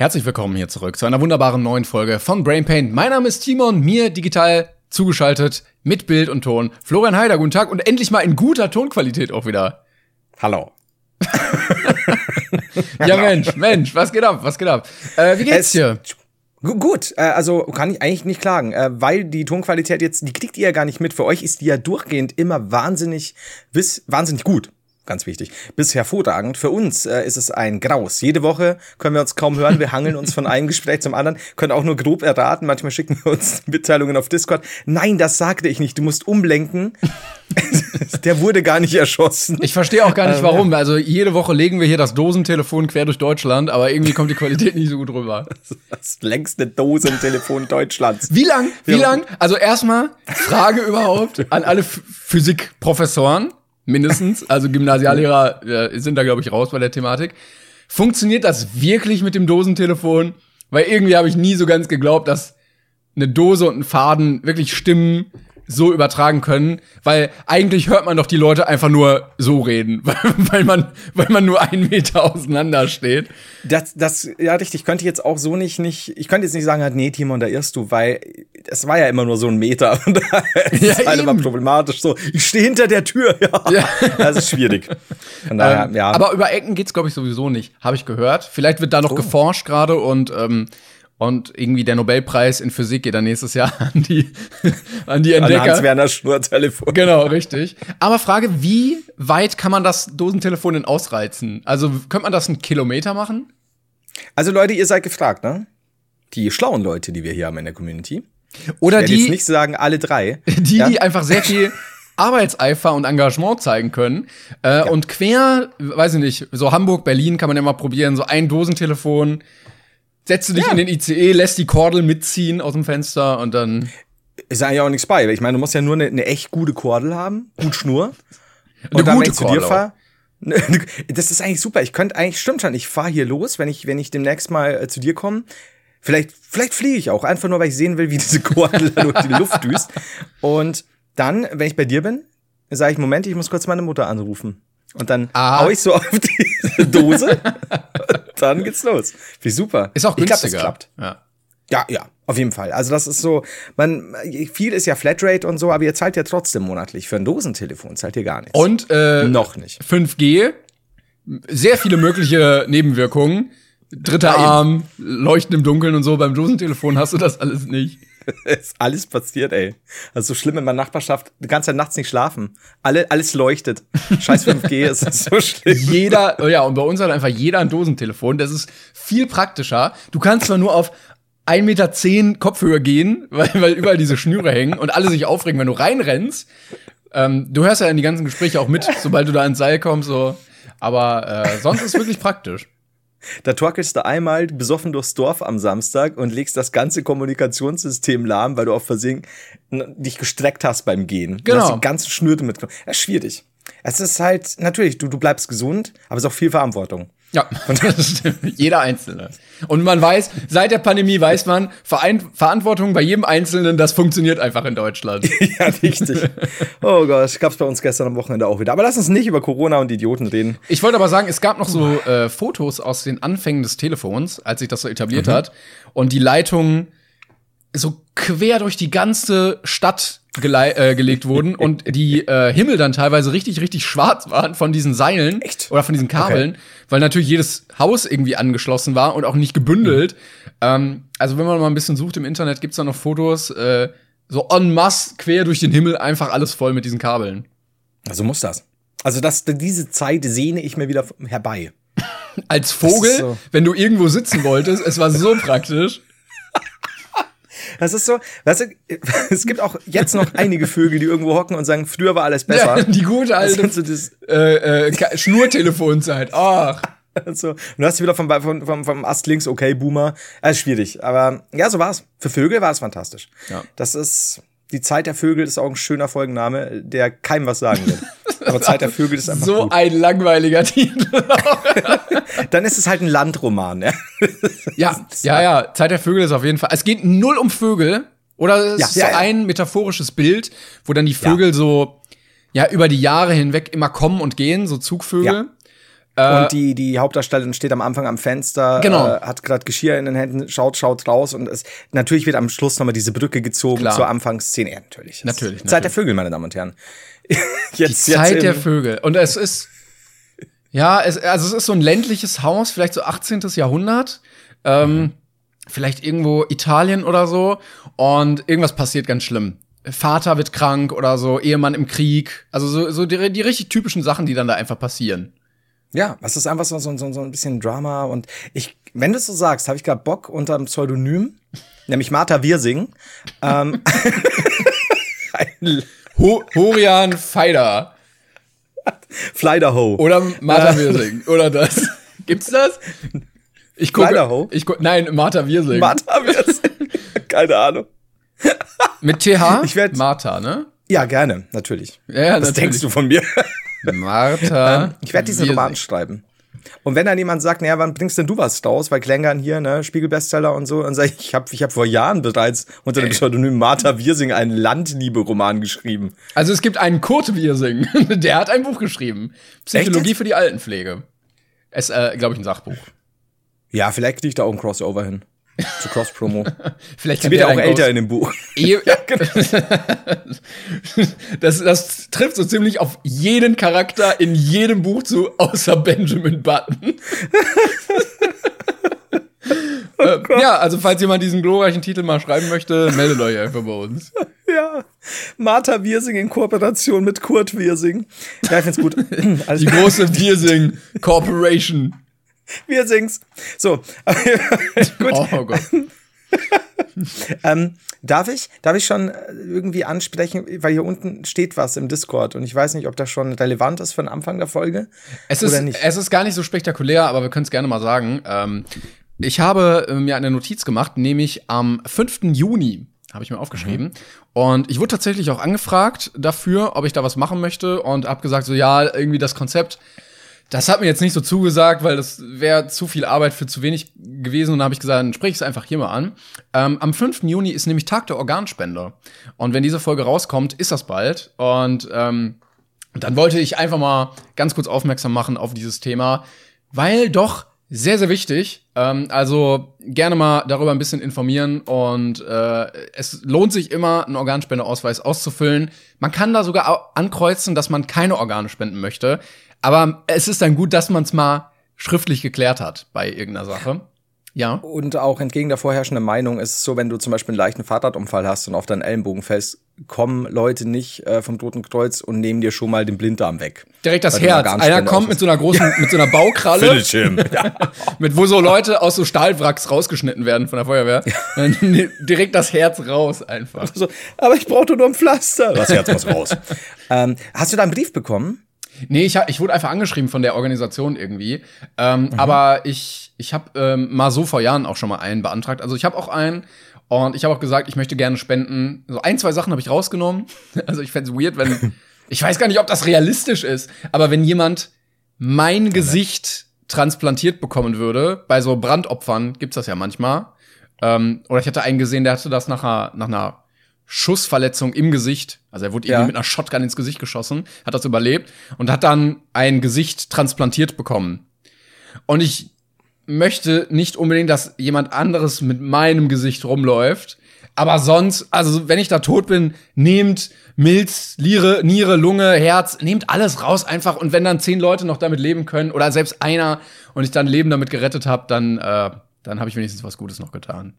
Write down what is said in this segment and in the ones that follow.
Herzlich willkommen hier zurück zu einer wunderbaren neuen Folge von Brain Pain. Mein Name ist Timon, mir digital zugeschaltet mit Bild und Ton. Florian Heider, guten Tag und endlich mal in guter Tonqualität auch wieder. Hallo. ja, Mensch, Mensch, was geht ab? Was geht ab? Äh, wie geht's dir? Gut, äh, also kann ich eigentlich nicht klagen, äh, weil die Tonqualität jetzt, die kriegt ihr ja gar nicht mit. Für euch ist die ja durchgehend immer wahnsinnig, bis, wahnsinnig gut ganz wichtig, bis hervorragend. Für uns äh, ist es ein Graus. Jede Woche können wir uns kaum hören. Wir hangeln uns von einem Gespräch zum anderen, können auch nur grob erraten. Manchmal schicken wir uns Mitteilungen auf Discord. Nein, das sagte ich nicht. Du musst umlenken. Der wurde gar nicht erschossen. Ich verstehe auch gar nicht, ähm, warum. Also jede Woche legen wir hier das Dosentelefon quer durch Deutschland, aber irgendwie kommt die Qualität nicht so gut rüber. Das längste Dosentelefon Deutschlands. Wie lang? Wie lang? Also erstmal Frage überhaupt an alle Physikprofessoren mindestens. Also Gymnasiallehrer äh, sind da, glaube ich, raus bei der Thematik. Funktioniert das wirklich mit dem Dosentelefon? Weil irgendwie habe ich nie so ganz geglaubt, dass eine Dose und ein Faden wirklich stimmen so übertragen können, weil eigentlich hört man doch die Leute einfach nur so reden, weil man, weil man nur einen Meter auseinander steht. Das, das, ja, richtig, ich könnte jetzt auch so nicht, nicht, ich könnte jetzt nicht sagen, nee, Timon, da irrst du, weil es war ja immer nur so ein Meter und das ja, ist halt immer problematisch, so, ich stehe hinter der Tür, ja. ja. Das ist schwierig. Von daher, ähm, ja. Aber über Ecken geht's, glaube ich, sowieso nicht, habe ich gehört. Vielleicht wird da noch oh. geforscht gerade und, ähm, und irgendwie der Nobelpreis in Physik geht dann nächstes Jahr an die, an die Entdecker. An Hans-Werner Schnurr-Telefon. Genau, richtig. Aber Frage, wie weit kann man das Dosentelefon denn ausreizen? Also, könnte man das einen Kilometer machen? Also, Leute, ihr seid gefragt, ne? Die schlauen Leute, die wir hier haben in der Community. Oder ich die. jetzt nicht sagen, alle drei. Die, ja? die einfach sehr viel Arbeitseifer und Engagement zeigen können. Äh, ja. Und quer, weiß ich nicht, so Hamburg, Berlin kann man ja mal probieren, so ein Dosentelefon setzt du dich ja. in den ICE, lässt die Kordel mitziehen aus dem Fenster und dann. Ist eigentlich auch nichts bei. Ich meine, du musst ja nur eine, eine echt gute Kordel haben, gut Schnur. Und eine dann, gute zu dir fahr, Das ist eigentlich super. Ich könnte eigentlich, stimmt schon, ich fahre hier los, wenn ich, wenn ich demnächst mal äh, zu dir komme. Vielleicht, vielleicht fliege ich auch, einfach nur, weil ich sehen will, wie diese Kordel durch die Luft düst. Und dann, wenn ich bei dir bin, sage ich, Moment, ich muss kurz meine Mutter anrufen. Und dann Aha. hau ich so auf die Dose dann geht's los. Wie super. Ist auch günstiger. Ich glaub, das klappt. Ja. Ja, ja, auf jeden Fall. Also das ist so, man, viel ist ja Flatrate und so, aber ihr zahlt ja trotzdem monatlich. Für ein Dosentelefon zahlt ihr gar nichts. Und äh, noch nicht. 5G, sehr viele mögliche Nebenwirkungen. Dritter Arm, Leuchten im Dunkeln und so. Beim Dosentelefon hast du das alles nicht. ist alles passiert, ey. Also so schlimm in meiner Nachbarschaft, die ganze Zeit nachts nicht schlafen. Alle, alles leuchtet. Scheiß 5G, es ist so schlimm. Jeder, oh ja, und bei uns hat einfach jeder ein Dosentelefon. Das ist viel praktischer. Du kannst zwar nur auf 1,10 Meter Kopfhöhe gehen, weil, weil überall diese Schnüre hängen und alle sich aufregen, wenn du reinrennst. Ähm, du hörst ja in die ganzen Gespräche auch mit, sobald du da ans Seil kommst, so. Aber äh, sonst ist es wirklich praktisch. Da torkelst du einmal besoffen durchs Dorf am Samstag und legst das ganze Kommunikationssystem lahm, weil du auf Versehen dich gestreckt hast beim Gehen. Genau. Du hast die ganzen Schnürte mitgenommen. Ja, schwierig. Es ist halt, natürlich, du, du bleibst gesund, aber es ist auch viel Verantwortung. Ja, jeder Einzelne. Und man weiß, seit der Pandemie weiß man, Verein Verantwortung bei jedem Einzelnen, das funktioniert einfach in Deutschland. ja, richtig. Oh Gott, gab's bei uns gestern am Wochenende auch wieder. Aber lass uns nicht über Corona und Idioten reden. Ich wollte aber sagen, es gab noch so äh, Fotos aus den Anfängen des Telefons, als sich das so etabliert mhm. hat. Und die Leitung so quer durch die ganze Stadt äh, gelegt wurden und die äh, Himmel dann teilweise richtig, richtig schwarz waren von diesen Seilen Echt? oder von diesen Kabeln, okay. weil natürlich jedes Haus irgendwie angeschlossen war und auch nicht gebündelt. Mhm. Ähm, also wenn man mal ein bisschen sucht im Internet, gibt's da noch Fotos, äh, so en masse quer durch den Himmel, einfach alles voll mit diesen Kabeln. Also muss das. Also das, diese Zeit sehne ich mir wieder herbei. Als Vogel, so. wenn du irgendwo sitzen wolltest, es war so praktisch. Das ist so, weißt du, es gibt auch jetzt noch einige Vögel, die irgendwo hocken und sagen, früher war alles besser. Ja, die gute alte das das, äh, äh, Schnurtelefonzeit. Ach. So. Und du hast wieder vom, vom, vom, vom Ast links, okay, Boomer. Ist schwierig. Aber ja, so war's. Für Vögel war es fantastisch. Ja. Das ist, die Zeit der Vögel ist auch ein schöner Folgenname, der keinem was sagen wird. Aber Zeit der Vögel ist einfach So gut. ein langweiliger Titel. Dann ist es halt ein Landroman, ja. Ja, ja, ja. Zeit der Vögel ist auf jeden Fall. Es geht null um Vögel. Oder es ja, ist ja, so ja. ein metaphorisches Bild, wo dann die Vögel so, ja, über die Jahre hinweg immer kommen und gehen, so Zugvögel. Äh, und die, die Hauptdarstellerin steht am Anfang am Fenster, Genau. äh, hat gerade Geschirr in den Händen, schaut, schaut raus und es, natürlich wird am Schluss nochmal diese Brücke gezogen Klar. zur Anfangsszene. Ja, natürlich. Natürlich, Zeit der natürlich. Vögel, meine Damen und Herren. Jetzt, Die Zeit im- der Vögel. Und es ist, ja, es, also es ist so ein ländliches Haus, vielleicht so 18. Jahrhundert. Ähm, Vielleicht irgendwo Italien oder so. Und irgendwas passiert ganz schlimm. Vater wird krank oder so, Ehemann im Krieg. Also so, so die, die richtig typischen Sachen, die dann da einfach passieren. Ja, es ist einfach so, so, so, so ein bisschen Drama und ich, wenn du es so sagst, habe ich gerade Bock unter einem Pseudonym, nämlich Martha Wirsing, ähm, ein Ho Horian Feider. Flyderho. Oder Martha Wirsing. Oder das. Gibt's das? Ich gucke. Kleiderho? Ich guck, nein, Martha Wirsing. Martha Wirsing. Keine Ahnung. Mit TH? Ich werd- Martha, ne? Ja, gerne, natürlich. Ja, ja, Was natürlich. denkst du von mir? Martha. Ich werde diesen. Roman schreiben. Und wenn dann jemand sagt, naja, wann bringst denn du was raus? Weil Klängern hier, ne, Spiegelbestseller und so, dann sage ich, ich habe ich hab vor Jahren bereits unter dem Pseudonym Martha Wirsing einen Landliebe-Roman geschrieben. Also es gibt einen Kurt Wirsing, der hat ein Buch geschrieben. Psychologie für die Altenpflege. Es, äh, glaube ich, ein Sachbuch. Ja, vielleicht kriege ich da auch ein Crossover hin. Zu Cross-Promo. Vielleicht Sie kann wird ja auch älter Ghost- in dem Buch. Ehe, das, das trifft so ziemlich auf jeden Charakter in jedem Buch zu, außer Benjamin Button. äh, ja, also falls jemand diesen glorreichen Titel mal schreiben möchte, meldet euch einfach bei uns. Ja. Martha Wirsing in Kooperation mit Kurt Wirsing. Ja, ich find's gut. Die große Wirsing Corporation. Wirsings. So. gut. Oh Gott. Ähm, darf ich, darf ich schon äh, irgendwie ansprechen, weil hier unten steht was im Discord und ich weiß nicht, ob das schon relevant ist für den Anfang der Folge. Es ist, Oder nicht? es ist gar nicht so spektakulär, aber wir können es gerne mal sagen. Ähm, ich habe äh, mir eine Notiz gemacht, nämlich am 5. Juni habe ich mir aufgeschrieben. Mhm. Und ich wurde tatsächlich auch angefragt dafür, ob ich da was machen möchte und habe gesagt, so ja, irgendwie das Konzept, das hat mir jetzt nicht so zugesagt, weil das wäre zu viel Arbeit für zu wenig gewesen. Und dann habe ich gesagt, dann spreche ich es einfach hier mal an. Ähm, am 5. Juni ist nämlich Tag der Organspende. Und wenn diese Folge rauskommt, ist das bald. Und ähm, dann wollte ich einfach mal ganz kurz aufmerksam machen auf dieses Thema, weil doch sehr, sehr wichtig. Ähm, also gerne mal darüber ein bisschen informieren und äh, es lohnt sich immer, einen Organspendeausweis auszufüllen. Man kann da sogar ankreuzen, dass man keine Organe spenden möchte. Aber es ist dann gut, dass man es mal schriftlich geklärt hat bei irgendeiner Sache. Ja. Und auch entgegen der vorherrschenden Meinung ist es so, wenn du zum Beispiel einen leichten Fahrradunfall hast und auf deinen Ellenbogen fällst, kommen Leute nicht äh, vom Toten Kreuz und nehmen dir schon mal den Blinddarm weg. Direkt das Herz. Einer kommt mit so einer großen, mit so einer Baukralle. him. ja. Mit wo so Leute aus so Stahlwracks rausgeschnitten werden von der Feuerwehr. Dann direkt das Herz raus einfach. so, aber ich brauchte nur ein Pflaster. Das Herz muss raus. ähm, hast du da einen Brief bekommen? Nee, ich, ich wurde einfach angeschrieben von der Organisation irgendwie. Ähm, Aber ich, ich habe ähm, mal so vor Jahren auch schon mal einen beantragt. Also ich habe auch einen und ich habe auch gesagt, ich möchte gerne spenden. So ein, zwei Sachen habe ich rausgenommen. Also ich fänd's weird, wenn. ich weiß gar nicht, ob das realistisch ist, aber wenn jemand mein Gesicht transplantiert bekommen würde, bei so Brandopfern gibt's das ja manchmal. Ähm, oder ich hatte einen gesehen, der hatte das nach einer, nach einer Schussverletzung im Gesicht. Also er wurde Ja. irgendwie mit einer Shotgun ins Gesicht geschossen, hat das überlebt und hat dann ein Gesicht transplantiert bekommen. Und ich möchte nicht unbedingt, dass jemand anderes mit meinem Gesicht rumläuft. Aber sonst, also wenn ich da tot bin, nehmt Milz, Niere, Niere, Lunge, Herz, nehmt alles raus einfach. Und wenn dann zehn Leute noch damit leben können oder selbst einer und ich dann Leben damit gerettet habe, dann, äh, dann habe ich wenigstens was Gutes noch getan.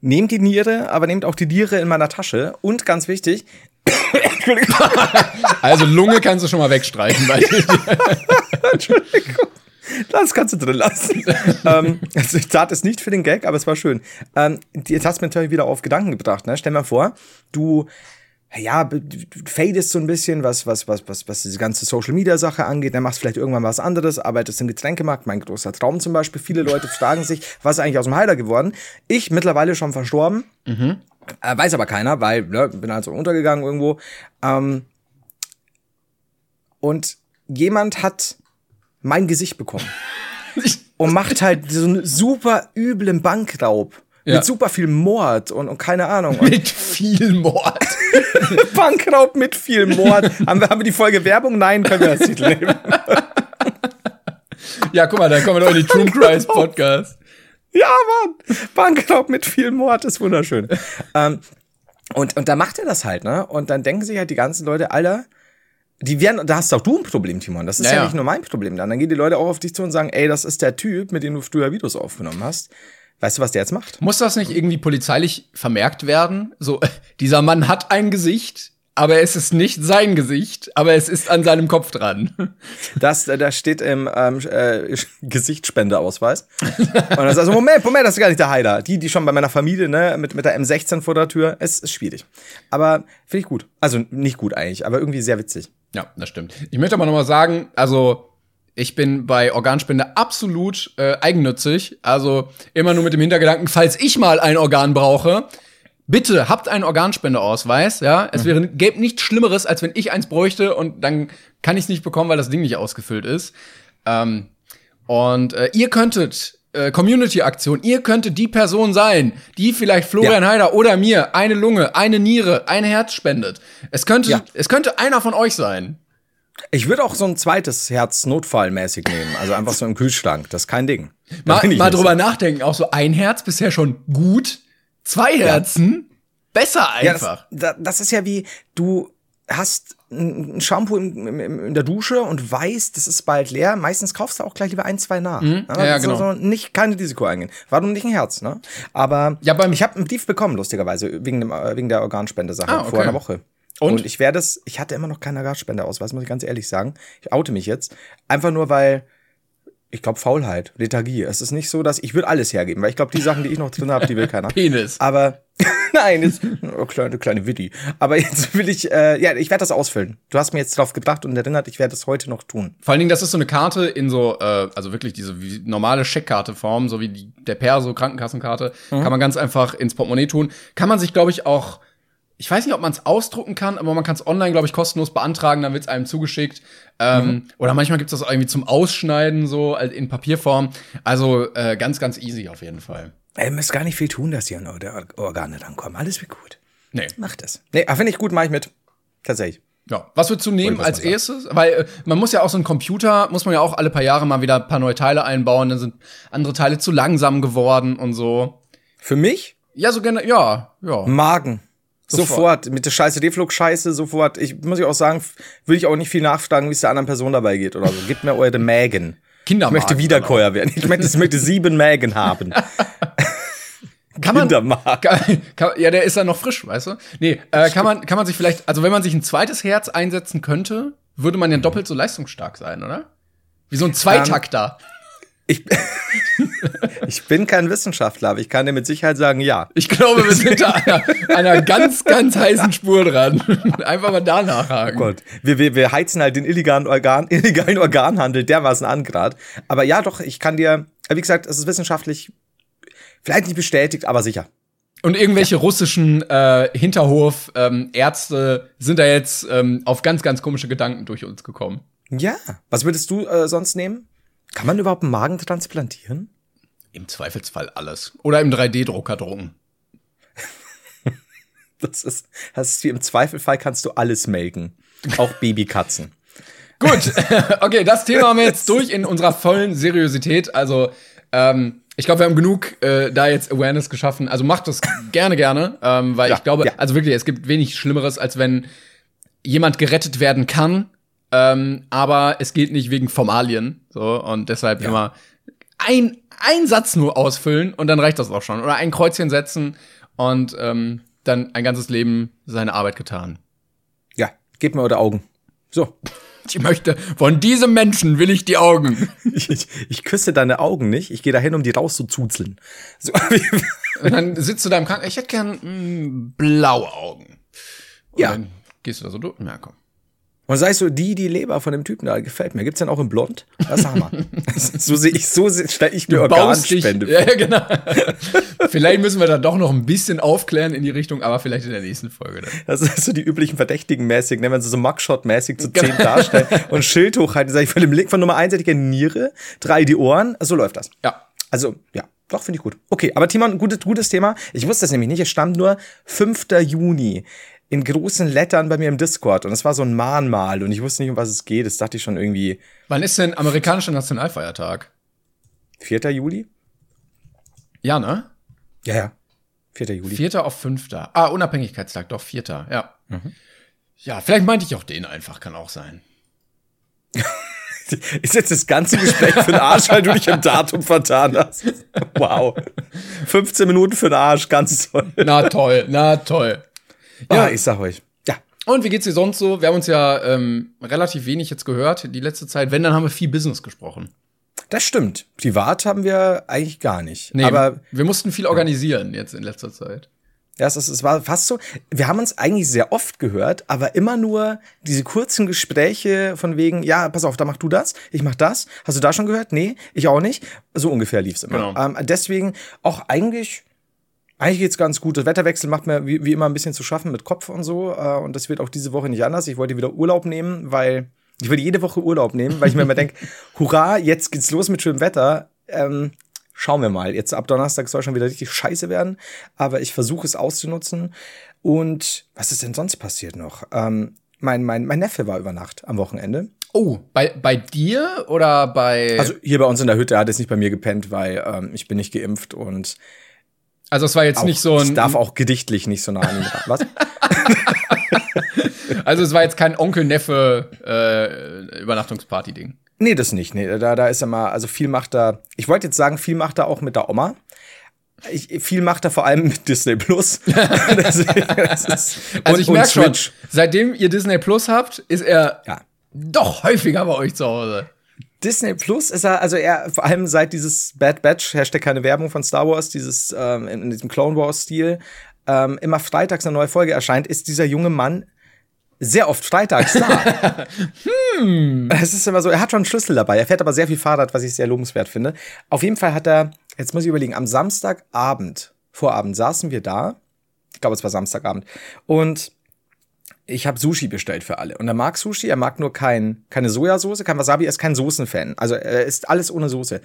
Nehmt die Niere, aber nehmt auch die Niere in meiner Tasche. Und ganz wichtig, Also Lunge kannst du schon mal wegstreichen. Weil das kannst du drin lassen. ähm, also ich tat es nicht für den Gag, aber es war schön. Ähm, jetzt hast du mir natürlich wieder auf Gedanken gebracht. Ne? Stell dir mal vor, du ja, du fadest so ein bisschen, was, was, was, was, was diese ganze Social Media Sache angeht, dann machst vielleicht irgendwann was anderes, arbeitest im Getränkemarkt, mein großer Traum zum Beispiel. Viele Leute fragen sich, was ist eigentlich aus dem Heiler geworden? Ich mittlerweile schon verstorben, äh, weiß aber keiner, weil, ne, bin also untergegangen irgendwo. Ähm, und jemand hat mein Gesicht bekommen und macht halt so einen super üblen Bankraub. Ja. Mit super viel Mord und, und keine Ahnung. Mit viel Mord. Bankraub mit viel Mord. haben, wir, haben wir die Folge Werbung? Nein, können wir das Titel nehmen. Ja, guck mal, da kommen wir doch in die True Christ Podcast. Ja, Mann. Bankraub mit viel Mord ist wunderschön. ähm, und, und da macht er das halt, ne? Und dann denken sich halt die ganzen Leute, Alter, die werden, da hast auch du ein Problem, Timon. Das ist ja, ja, nicht nur mein Problem dann. Dann gehen die Leute auch auf dich zu und sagen, ey, das ist der Typ, mit dem du früher Videos aufgenommen hast. Weißt du, was der jetzt macht? Muss das nicht irgendwie polizeilich vermerkt werden? So, dieser Mann hat ein Gesicht, aber es ist nicht sein Gesicht, aber es ist an seinem Kopf dran. Das, äh, da steht im ähm, äh, Gesichtsspendeausweis. Und dann sagst du, Moment, Moment, das ist gar nicht der Heiler. Die, die schon bei meiner Familie, ne, mit, mit der M16 vor der Tür, es ist schwierig. Aber finde ich gut. Also nicht gut eigentlich, aber irgendwie sehr witzig. Ja, das stimmt. Ich möchte aber noch mal sagen, also ich bin bei Organspende absolut äh, eigennützig. Also immer nur mit dem Hintergedanken, falls ich mal ein Organ brauche, bitte habt einen Organspendeausweis, ja. Es wäre gäbe nichts Schlimmeres, als wenn ich eins bräuchte und dann kann ich es nicht bekommen, weil das Ding nicht ausgefüllt ist. Ähm, und äh, ihr könntet äh, Community-Aktion, ihr könntet die Person sein, die vielleicht Florian ja. Heider oder mir eine Lunge, eine Niere, ein Herz spendet. Es könnte, ja. es könnte einer von euch sein. Ich würde auch so ein zweites Herz notfallmäßig nehmen, also einfach so im Kühlschrank, das ist kein Ding. Mal, mal drüber so. nachdenken, auch so ein Herz bisher schon gut, Zwei Herzen? Ja. Besser einfach. Ja, das, das, ist ja wie, du hast ein Shampoo in, in, in, der Dusche und weißt, das ist bald leer. Meistens kaufst du auch gleich lieber ein, zwei nach. Mhm. Ja, ja, genau. So, nicht keine Risiko eingehen. Warum nicht ein Herz, ne? Aber ja, ich habe einen Brief bekommen, lustigerweise, wegen, dem, äh, wegen der Organspende-Sache ah, okay. vor einer Woche. Und? und ich werde es, ich hatte immer noch keinen Organspendeausweis, muss ich ganz ehrlich sagen. Ich oute mich jetzt. Einfach nur, weil ich glaube, Faulheit, Lethargie. Es ist nicht so, dass ich würde alles hergeben, weil ich glaube, die Sachen, die ich noch drin habe, die will keiner. Penis. Aber nein, jetzt oh, kleine kleine Witty. Aber jetzt will ich, äh, ja, ich werde das ausfüllen. Du hast mir jetzt darauf gedacht und erinnert, ich werde das heute noch tun. Vor allen Dingen, das ist so eine Karte in so, äh, also wirklich diese wie normale Scheckkarte-Form, so wie die, der Perso Krankenkassenkarte, mhm. kann man ganz einfach ins Portemonnaie tun. Kann man sich, glaube ich, auch ich weiß nicht, ob man es ausdrucken kann, aber man kann es online, glaube ich, kostenlos beantragen, dann wird es einem zugeschickt. Ähm, mhm. Oder manchmal gibt es das irgendwie zum Ausschneiden, so in Papierform. Also äh, ganz, ganz easy auf jeden Fall. Ey, ihr müsst gar nicht viel tun, dass die an eure Organe dann kommen. Alles wird gut. Nee. Macht das. Nee, finde ich gut, mache ich mit. Tatsächlich. Ja, was würdest du nehmen als erstes? Weil äh, man muss ja auch so ein Computer, muss man ja auch alle paar Jahre mal wieder ein paar neue Teile einbauen, dann sind andere Teile zu langsam geworden und so. Für mich? Ja, so gerne, ja, ja. Magen. Sofort. sofort. Mit der scheiße Reflux-Scheiße, sofort. Ich muss ich auch sagen, will ich auch nicht viel nachfragen, wie es der anderen Person dabei geht oder so. Gebt mir eure Mägen. Kinder. Ich möchte Wiederkäuer werden. Ich möchte, ich möchte sieben Mägen haben. kann man, kann, kann, ja, der ist ja noch frisch, weißt du? Nee, äh, kann man, kann man sich vielleicht, also wenn man sich ein zweites Herz einsetzen könnte, würde man ja doppelt so leistungsstark sein, oder? Wie so ein Zweitakter. Um, ich, ich bin kein Wissenschaftler, aber ich kann dir mit Sicherheit sagen, ja. Ich glaube, wir sind da einer, einer ganz, ganz heißen Spur dran. Einfach mal da nachhaken. Oh Gott. Wir, wir, wir heizen halt den illegalen, Organ, illegalen Organhandel dermaßen an gerade. Aber ja, doch, ich kann dir, wie gesagt, es ist wissenschaftlich vielleicht nicht bestätigt, aber sicher. Und irgendwelche ja. russischen äh, Hinterhof-Ärzte ähm, sind da jetzt ähm, auf ganz, ganz komische Gedanken durch uns gekommen. Ja. Was würdest du äh, sonst nehmen? Kann man überhaupt einen Magen transplantieren? Im Zweifelsfall alles. Oder im 3D-Drucker drucken. das ist, das ist wie im Zweifelfall kannst du alles melken. Auch Babykatzen. Gut, okay, das Thema haben wir jetzt durch in unserer vollen Seriosität. Also, ähm, ich glaube, wir haben genug äh, da jetzt Awareness geschaffen. Also macht das gerne, gerne, ähm, weil ja, ich glaube, ja. also wirklich, es gibt wenig Schlimmeres, als wenn jemand gerettet werden kann, ähm, aber es geht nicht wegen Formalien. So, und deshalb ja. immer ein, ein Satz nur ausfüllen und dann reicht das auch schon. Oder ein Kreuzchen setzen und ähm, dann ein ganzes Leben seine Arbeit getan. Ja, gebt mir eure Augen. So. Ich möchte, von diesem Menschen will ich die Augen. Ich, ich, ich küsse deine Augen nicht. Ich gehe dahin, um die rauszuzuzeln. So. Und dann sitzt du da im Krankenhaus. Ich hätte gern mh, mm, blaue Augen. Und ja. Dann gehst du da so durch. Ja, komm. Und sagst du, die, die Leber von dem Typen da gefällt mir. Gibt's denn auch in Blond? Das haben wir. so sehe ich, so stelle ich mir Organspende Ja, genau. vielleicht müssen wir da doch noch ein bisschen aufklären in die Richtung, aber vielleicht in der nächsten Folge dann. Das ist so die üblichen Verdächtigen mäßig, ne? wenn sie so Mugshot-mäßig zu zehn genau. darstellen und Schild hochhalten, sag ich, von dem Link von Nummer eins hätte ich gerne Niere, drei die Ohren, so läuft das. Ja. Also, ja. Doch, finde ich gut. Okay, aber Timon, gutes, gutes Thema. Ich wusste das nämlich nicht. Es stand nur 5. Juni. In großen Lettern bei mir im Discord und es war so ein Mahnmal und ich wusste nicht, um was es geht. Das dachte ich schon irgendwie. Wann ist denn amerikanischer Nationalfeiertag? 4. Juli? Ja, ne? Ja, ja. 4. Juli. 4. auf 5. Ah, Unabhängigkeitstag, doch, 4. Ja. Ja, vielleicht meinte ich auch den einfach, kann auch sein. Ist jetzt das ganze Gespräch für den Arsch, weil du dich im Datum vertan hast. Wow. 15 Minuten für den Arsch, ganz toll. Na toll, na toll. Ja, ah, ich sag euch. Ja. Und wie geht's dir sonst so? Wir haben uns ja ähm, relativ wenig jetzt gehört die letzte Zeit. Wenn, dann haben wir viel Business gesprochen. Das stimmt. Privat haben wir eigentlich gar nicht. Nee, Aber wir mussten viel organisieren jetzt in letzter Zeit. Ja, es, es war fast so. Wir haben uns eigentlich sehr oft gehört, aber immer nur diese kurzen Gespräche von wegen, ja, pass auf, da mach du das, ich mach das. Hast du da schon gehört? Nee, ich auch nicht. So ungefähr lief's immer. Genau. Ähm, deswegen auch eigentlich, eigentlich geht's ganz gut. Das Wetterwechsel macht mir wie, wie immer ein bisschen zu schaffen mit Kopf und so. Äh, und das wird auch diese Woche nicht anders. Ich wollte wieder Urlaub nehmen, weil ich will jede Woche Urlaub nehmen, weil ich mir immer denke, hurra, jetzt geht's los mit schönem Wetter. Ähm, Schauen wir mal. Jetzt ab Donnerstag soll schon wieder richtig scheiße werden, aber ich versuche es auszunutzen. Und was ist denn sonst passiert noch? Ähm, mein, mein, mein Neffe war über Nacht am Wochenende. Oh, bei, bei dir oder bei. Also hier bei uns in der Hütte, er hat jetzt nicht bei mir gepennt, weil ähm, ich bin nicht geimpft und Also es war jetzt auch, nicht so ich ein. darf auch gedichtlich nicht so nah an ihn ran. Was? Also es war jetzt kein Onkel-Neffe äh. Nee, das nicht. Nee, da, da ist er mal, also viel macht er, ich wollte jetzt sagen, viel macht er auch mit der Oma. Ich, viel macht er vor allem mit Disney Plus. das, das ist, Also ich merke schon, seitdem ihr Disney Plus habt, ist er Ja. doch häufiger bei euch zu Hause. Disney Plus ist er, also er, vor allem seit dieses Bad Batch, Hashtag keine Werbung von Star Wars, dieses, ähm, in, in diesem Clone Wars-Stil, ähm, immer freitags eine neue Folge erscheint, ist dieser junge Mann sehr oft freitags da. hm. Es ist immer so, er hat schon einen Schlüssel dabei, er fährt aber sehr viel Fahrrad, was ich sehr lobenswert finde. Auf jeden Fall hat er, jetzt muss ich überlegen, am Samstagabend, Vorabend, saßen wir da, ich glaube, es war Samstagabend, und ich habe Sushi bestellt für alle. Und er mag Sushi, er mag nur kein, keine Sojasauce, kein Wasabi, er ist kein Soßenfan. Also er isst alles ohne Soße.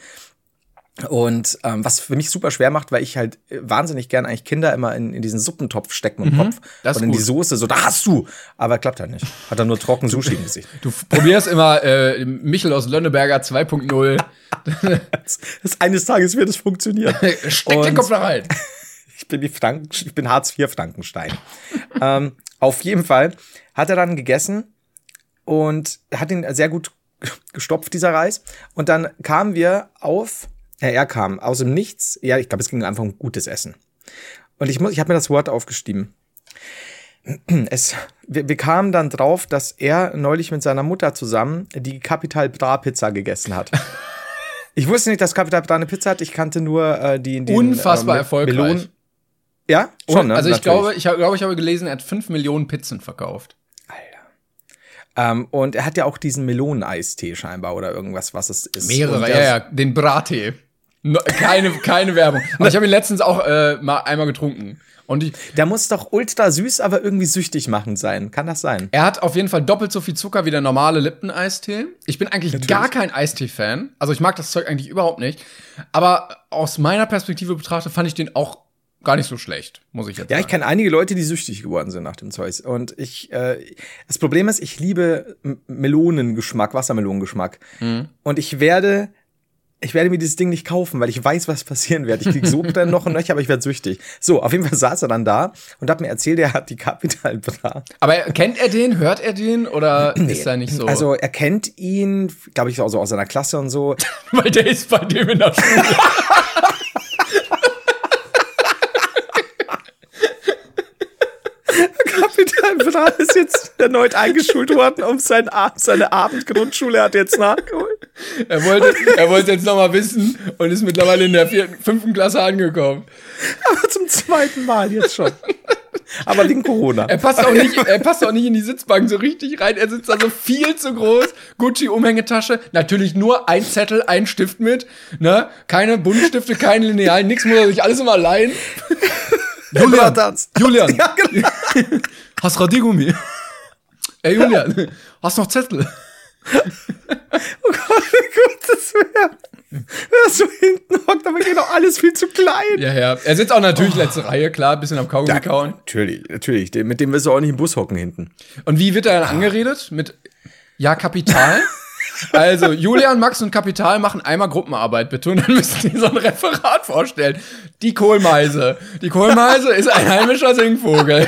Und ähm, was für mich super schwer macht, weil ich halt äh, wahnsinnig gern eigentlich Kinder immer in, in diesen Suppentopf stecken im Kopf. Mhm. das ist und in die. Soße, so, da hast du. Aber klappt halt nicht. Hat er nur trocken Sushi im Gesicht. Du probierst immer äh, Michel aus Lönneberger 2.0. Das, das eines Tages wird es funktionieren. Steck den Und- Kopf da rein. Ich bin wie Frank, ich bin Hartz IV Frankenstein. ähm, auf jeden Fall hat er dann gegessen und hat ihn sehr gut gestopft, dieser Reis. Und dann kamen wir auf, ja, er kam aus dem Nichts. Ja, ich glaube, es ging einfach um gutes Essen. Und ich muss, ich habe mir das Wort aufgeschrieben. Es, wir, wir kamen dann drauf, dass er neulich mit seiner Mutter zusammen die Capital Bra Pizza gegessen hat. Ich wusste nicht, dass Capital Bra eine Pizza hat. Ich kannante nur äh, die, die Unfassbar erfolgreich. Ja, schon, ne? also ich Natürlich. glaube, ich hab- glaube, ich habe gelesen, er hat 5 Millionen Pizzen verkauft. Ähm, und er hat ja auch diesen Meloneneistee scheinbar oder irgendwas, was es ist. Mehrere, ja, ja, den Brattee. No, keine, keine Werbung. Aber ich habe ihn letztens auch äh, mal einmal getrunken. Und ich, Der muss doch ultra süß, aber irgendwie süchtig machend sein. Kann das sein? er hat auf jeden Fall doppelt so viel Zucker wie der normale Lipton-Eistee. Ich bin eigentlich gar kein Eistee-Fan. Also ich mag das Zeug eigentlich überhaupt nicht. Aber aus meiner Perspektive betrachtet fand ich den auch gar nicht so schlecht, muss ich jetzt Ja, ich sagen. kenne einige Leute, die süchtig geworden sind nach dem Zeug. Und ich, äh, das Problem ist, ich liebe Melonengeschmack, Wassermelonengeschmack. Mhm. Und ich werde, ich werde mir dieses Ding nicht kaufen, weil ich weiß, was passieren wird. Ich krieg so dann noch und nöcher, aber ich werde süchtig. So, auf jeden Fall saß er dann da und hat mir erzählt, er hat die Capital Bra. Aber kennt er den? Hört er den? Oder ist er nicht so? Also er kennt ihn, glaube ich, auch so aus seiner Klasse und so. weil der ist bei dem in der Schule. Bra ist jetzt erneut eingeschult worden, um sein seine Abendgrundschule hat er jetzt nachgeholt. Er wollte, er wollte jetzt noch mal wissen und ist mittlerweile in der vierten, fünften Klasse angekommen. Aber zum zweiten Mal jetzt schon. Aber wegen Corona. Er passt auch nicht, er passt auch nicht in die Sitzbank so richtig rein. Er sitzt da so viel zu groß. Gucci Umhängetasche. Natürlich nur ein Zettel, ein Stift mit. Ne? Keine Buntstifte, keine Linealen, nix muss er sich alles immer leihen. Julian. Julian, Ja, genau. hast Radiergummi? Ey Julian, hast noch Zettel? Oh Gott, wie gut das wäre. er so hinten hockt, aber geht auch alles viel zu klein. Ja, ja. Er sitzt auch natürlich letzte Reihe, klar, bisschen am Kaugummi kauen. Natürlich, natürlich. Mit dem wirst du auch nicht im Bus hocken hinten. Und wie wird er dann angeredet? Mit Ja, Kapital? Also, Julian, Max und Kapital machen einmal Gruppenarbeit, bitte. Und dann müssen die so ein Referat vorstellen. Die Kohlmeise. Die Kohlmeise ist ein heimischer Singvogel.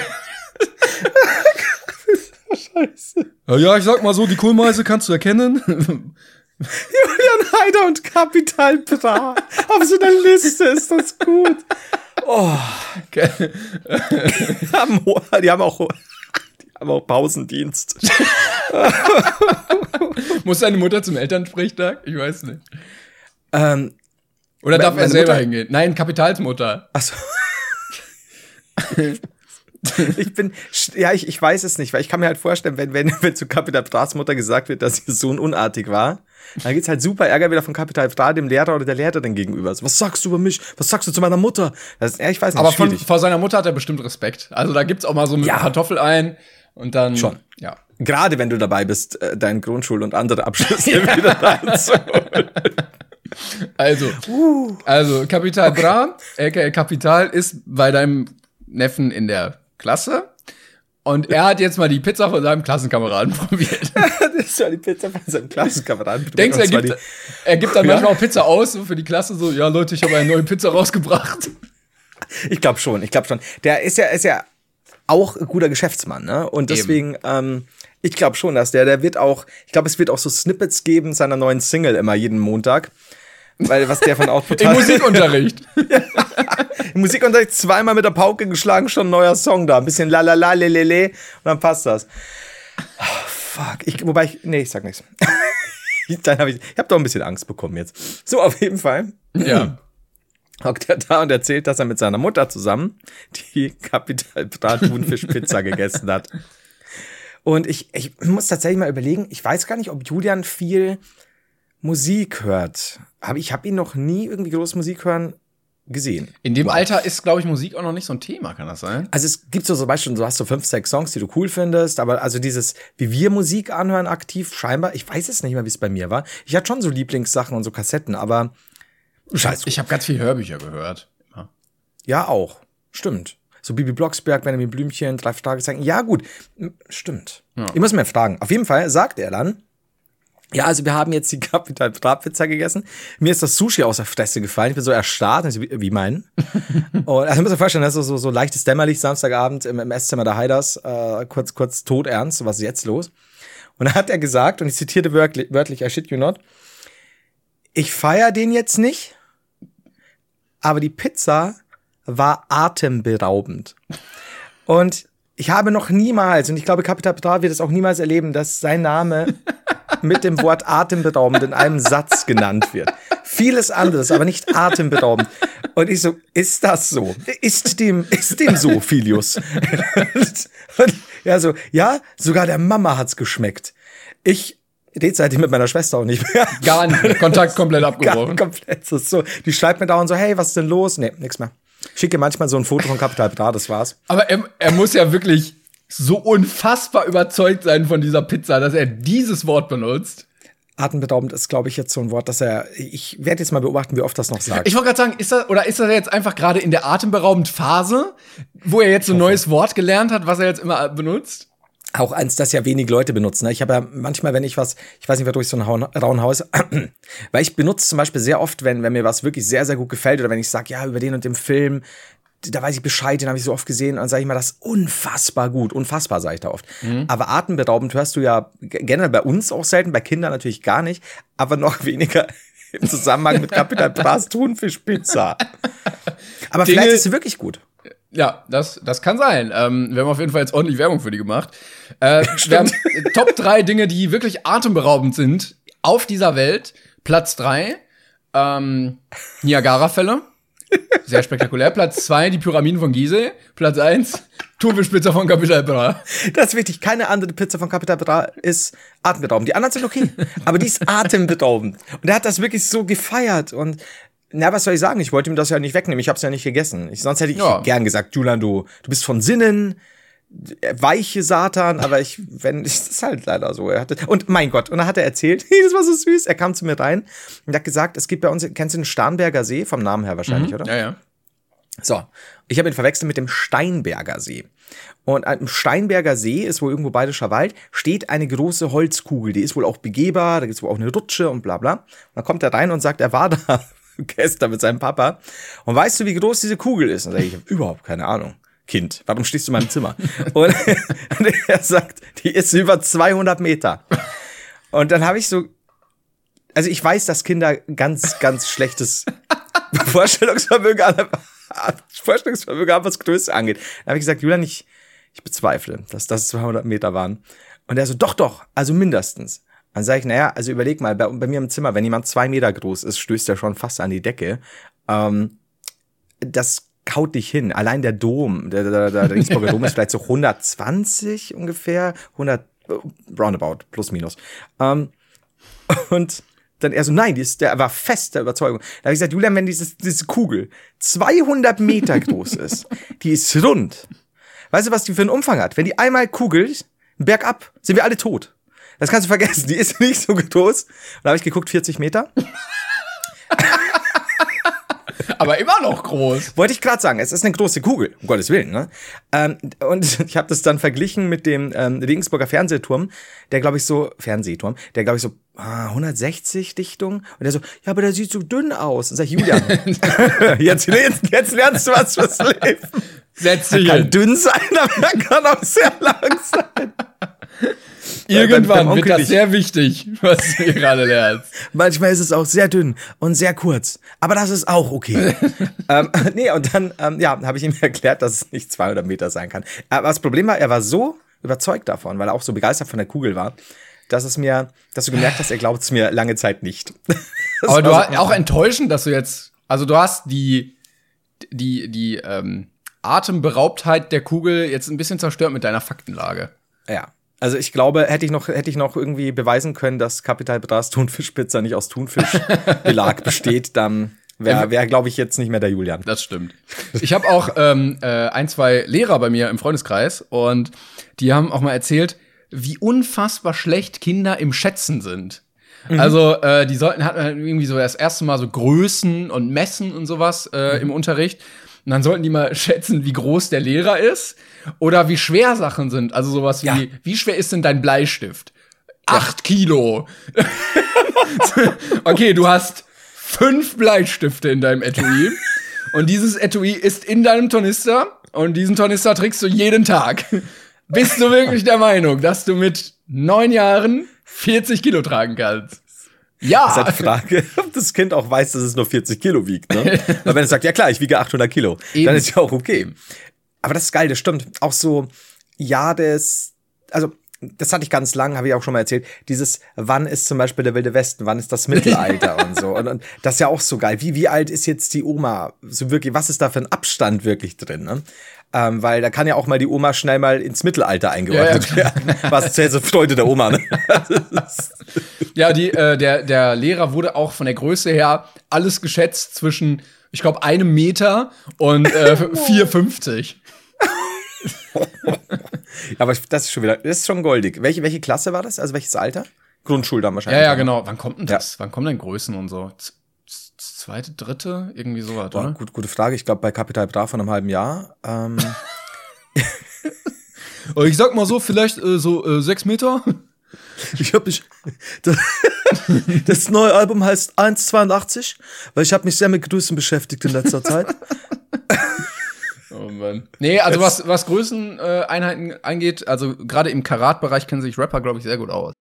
Scheiße. Ja, ich sag mal so, die Kohlmeise kannst du erkennen. Julian Heider und Kapital Bra. Auf so einer Liste ist das gut. Die haben, die haben auch, haben auch Pausendienst. Muss deine Mutter zum Elternsprechtag? Ich weiß nicht. Ähm, Oder darf er selber Mutter- hingehen? Nein, Kapitalsmutter. Achso. ich bin, ja, ich, ich weiß es nicht, weil ich kann mir halt vorstellen, wenn, wenn, wenn zu Kapital Bras Mutter gesagt wird, dass ihr Sohn unartig war, dann gibt's halt super Ärger wieder von Kapital Bra dem Lehrer oder der Lehrerin gegenüber. So, was sagst du über mich? Was sagst du zu meiner Mutter? Das, ja, ich weiß nicht, Aber von, vor seiner Mutter hat er bestimmt Respekt. Also da gibt's auch mal so mit Ja. Kartoffel ein und dann. Schon. Ja. Gerade wenn du dabei bist, äh, deinen Grundschul- und andere Abschlüsse wieder reinzuholen. Also, Uh. also Kapital Bra, aka Kapital, ist bei deinem Neffen in der Klasse. Und er hat jetzt mal die Pizza von seinem Klassenkameraden probiert. das war die Pizza von seinem Klassenkameraden. Denkst du, er gibt, er gibt dann Ja. manchmal auch Pizza aus, so für die Klasse, so, ja Leute, ich habe eine neue Pizza rausgebracht. Ich glaube schon, ich glaube schon. Der ist ja, ist ja auch ein guter Geschäftsmann, ne? Und deswegen, ähm, ich glaube schon, dass der, der wird auch, ich glaube, es wird auch so Snippets geben seiner neuen Single immer jeden Montag. Weil was der von Output Im Musikunterricht. Im Musikunterricht zweimal mit der Pauke geschlagen, schon ein neuer Song da. Ein bisschen la la la le le le und dann passt das. Oh, fuck. Ich, wobei ich, nee, ich sag nichts. dann habe ich, ich habe doch ein bisschen Angst bekommen jetzt. So, auf jeden Fall. ja. Hockt er da und erzählt, dass er mit seiner Mutter zusammen die Kapital Bra Thunfisch Pizza gegessen hat. Und ich, ich muss tatsächlich mal überlegen, ich weiß gar nicht, ob Julian viel Musik hört. Aber ich habe ihn noch nie irgendwie groß Musik hören gesehen. In dem Alter ist, glaube ich, Musik auch noch nicht so ein Thema, kann das sein? Also es gibt so zum Beispiel, du hast so fünf, sechs Songs, die du cool findest, aber also dieses, wie wir Musik anhören aktiv, scheinbar, ich weiß es nicht mehr, wie es bei mir war. Ich hatte schon so Lieblingssachen und so Kassetten, aber scheiß Ich habe ganz viel Hörbücher gehört. Ja. Ja, auch. Stimmt. So Bibi Blocksberg, Benjamin Blümchen, drei Fragezeichen. Ja, gut. Stimmt. Ich muss mir fragen. Auf jeden Fall sagt er dann, ja, also wir haben jetzt die Capital Bra Pizza gegessen. Mir ist das Sushi aus der Fresse gefallen. Ich bin so erstarrt. Also, wie, wie meinen? Und also, ich muss mir vorstellen, das ist so, so leichtes Dämmerlicht Samstagabend im, im Esszimmer der Heiders. Äh, kurz, kurz todernst. So, Was ist jetzt los? Und dann hat er gesagt, und ich zitierte wörtlich, wörtlich I shit you not, ich feier den jetzt nicht, aber die Pizza war atemberaubend. Und ich habe noch niemals, und ich glaube, Capital Bra wird es auch niemals erleben, dass sein Name mit dem Wort atemberaubend in einem Satz genannt wird. Vieles anderes, aber nicht atemberaubend. Und ich so, ist das so? Ist dem, ist dem so, Filius? und ja, so, ja, sogar der Mama hat's geschmeckt. Ich rede seitdem mit meiner Schwester auch nicht mehr. Gar nicht. Kontakt komplett Gar abgebrochen. komplett so, so. Die schreibt mir dauernd so, hey, was ist denn los? Nee, nix mehr. Ich schicke manchmal so ein Foto von Capital Bra, das war's. Aber er, er muss ja wirklich so unfassbar überzeugt sein von dieser Pizza, dass er dieses Wort benutzt. Atemberaubend ist, glaube ich, jetzt so ein Wort, dass er. Ich werde jetzt mal beobachten, wie oft das noch sagt. Ich wollte gerade sagen, ist das, oder ist das jetzt einfach gerade in der atemberaubend Phase, wo er jetzt so ein neues Wort gelernt hat, was er jetzt immer benutzt? Auch eins, das ja wenig Leute benutzen. ne? Ich habe ja manchmal, wenn ich was, ich weiß nicht, wer durch so ein rauen Haus, weil ich benutze zum Beispiel sehr oft, wenn, wenn mir was wirklich sehr, sehr gut gefällt oder wenn ich sage, ja, über den und den Film, da weiß ich Bescheid, den habe ich so oft gesehen, und dann sage ich mal, das ist unfassbar gut, unfassbar, sage ich da oft. Aber atemberaubend hörst du ja generell bei uns auch selten, bei Kindern natürlich gar nicht, aber noch weniger im Zusammenhang mit Capital Bras Thunfischpizza. Aber Dinge- vielleicht ist sie wirklich gut. Ja, das, das kann sein. Ähm, wir haben auf jeden Fall jetzt ordentlich Werbung für die gemacht. Äh, wir haben Top drei Dinge, die wirklich atemberaubend sind auf dieser Welt. Platz drei ähm, Niagara-Fälle. Sehr spektakulär. Platz zwei die Pyramiden von Gizeh. Platz eins Thunfischpizza von Capital Bra. Das ist wichtig. Keine andere Pizza von Capital Bra ist atemberaubend. Die anderen sind okay, aber die ist atemberaubend. Und er hat das wirklich so gefeiert. Und na, was soll ich sagen? Ich wollte ihm das ja nicht wegnehmen. Ich habe es ja nicht gegessen. Ich, sonst hätte ich Ja. gern gesagt, Julian, du, du bist von Sinnen. weiche Satan, aber ich, wenn, ich, das ist halt leider so. Er hatte, und mein Gott, und dann hat er erzählt, das war so süß, er kam zu mir rein und hat gesagt, es gibt bei uns, kennst du den Starnberger See, vom Namen her wahrscheinlich, mhm, oder? Ja, ja. So, ich habe ihn verwechselt mit dem Steinberger See. Und am Steinberger See ist wohl irgendwo Bayerischer Wald, steht eine große Holzkugel. Die ist wohl auch begehbar, da gibt es wohl auch eine Rutsche und bla bla. Und dann kommt er rein und sagt, er war da gestern mit seinem Papa. Und weißt du, wie groß diese Kugel ist? Und sag ich, ich habe überhaupt keine Ahnung. Kind, warum stehst du in meinem Zimmer? und, und er sagt, die ist über 200 Meter. Und dann habe ich so, also ich weiß, dass Kinder ganz, ganz schlechtes Vorstellungsvermögen haben, Vorstellungsvermögen haben, was Größe angeht. Da habe ich gesagt, Julian, ich, ich bezweifle, dass das 200 Meter waren. Und er so, doch, doch, also mindestens. Dann sage ich, naja, also überleg mal, bei, bei, mir im Zimmer, wenn jemand zwei Meter groß ist, stößt er schon fast an die Decke. Ähm, das kaut dich hin. Allein der Dom, der, der, der, der Regensburger Dom ist vielleicht so 120 ungefähr, 100, roundabout, plus minus. Ähm, und dann er so, nein, die ist, der war fest der Überzeugung. Da habe ich gesagt, Julian, wenn dieses, diese Kugel 200 Meter groß ist, die ist rund. Weißt du, was die für einen Umfang hat? Wenn die einmal kugelt, bergab, sind wir alle tot. Das kannst du vergessen, die ist nicht so groß. Da habe ich geguckt, 40 Meter. Aber immer noch groß. Wollte ich gerade sagen, es ist eine große Kugel, um Gottes Willen. Ne? Ähm, und ich habe das dann verglichen mit dem ähm, Regensburger Fernsehturm, der glaube ich so, Fernsehturm, der glaube ich so ah, 160 Dichtung. Und der so, ja, aber der sieht so dünn aus. Und sag ich, Julian, jetzt, jetzt, jetzt lernst du was fürs Leben. Setz dich er kann dünn sein, aber er kann auch sehr lang sein. Irgendwann wird das sehr wichtig, was du hier gerade lernst. Manchmal ist es auch sehr dünn und sehr kurz, aber das ist auch okay. ähm, nee, und dann ähm, ja, habe ich ihm erklärt, dass es nicht 200 Meter sein kann. Aber das Problem war, er war so überzeugt davon, weil er auch so begeistert von der Kugel war, dass es mir, dass du gemerkt hast, er glaubt es mir lange Zeit nicht. aber du hast auch enttäuschend, dass du jetzt, also du hast die, die, die ähm, Atemberaubtheit der Kugel jetzt ein bisschen zerstört mit deiner Faktenlage. Ja. Also ich glaube, hätte ich noch, hätte ich noch irgendwie beweisen können, dass Capital Bras Thunfischpizza nicht aus Thunfischbelag besteht, dann wäre, wär, glaube ich, jetzt nicht mehr der Julian. Das stimmt. Ich habe auch ähm, äh, ein, zwei Lehrer bei mir im Freundeskreis und die haben auch mal erzählt, wie unfassbar schlecht Kinder im Schätzen sind. Mhm. Also äh, die sollten hatten halt irgendwie so das erste Mal so Größen und Messen und sowas äh, mhm. im Unterricht. Und dann sollten die mal schätzen, wie groß der Lehrer ist oder wie schwer Sachen sind. Also sowas wie, ja. wie schwer ist denn dein Bleistift? Acht Kilo. okay, du hast fünf Bleistifte in deinem Etui. und dieses Etui ist in deinem Tornister. Und diesen Tornister trägst du jeden Tag. Bist du wirklich der Meinung, dass du mit neun Jahren 40 Kilo tragen kannst? Ja. Das ist halt die Frage, ob das Kind auch weiß, dass es nur 40 Kilo wiegt. Ne? Weil wenn es sagt, ja klar, ich wiege 800 Kilo, Eben. dann ist ja auch okay. Aber das ist geil, das stimmt. Auch so, ja, das, also das hatte ich ganz lang, habe ich auch schon mal erzählt, dieses, wann ist zum Beispiel der Wilde Westen, wann ist das Mittelalter und so. Und, und, das ist ja auch so geil. Wie, wie alt ist jetzt die Oma? So wirklich, was ist da für ein Abstand wirklich drin? Ne? Ähm, weil da kann ja auch mal die Oma schnell mal ins Mittelalter eingeordnet ja, ja. werden. Was zählt so Freude der Oma, ne? ja, die, äh, der, der Lehrer wurde auch von der Größe her alles geschätzt zwischen, ich glaube, einem Meter und äh, 4,50. Aber das ist schon wieder, das ist schon goldig. Welche, welche Klasse war das? Also welches Alter? Grundschule dann wahrscheinlich. Ja, ja, genau. Wann kommt denn das? Ja. Wann kommen denn Größen und so? zweite, dritte, irgendwie sowas, Boah, oder? Gut, gute Frage. Ich glaube, bei Capital Bra von einem halben Jahr. Ähm. ich sag mal so, vielleicht äh, so äh, sechs Meter. Ich habe mich. Das, das, neue Album heißt 1,82, weil ich habe mich sehr mit Größen beschäftigt in letzter Zeit. Oh Mann. Nee, also was, was Größeneinheiten angeht, also gerade im Karat-Bereich kennen sich Rapper, glaube ich, sehr gut aus.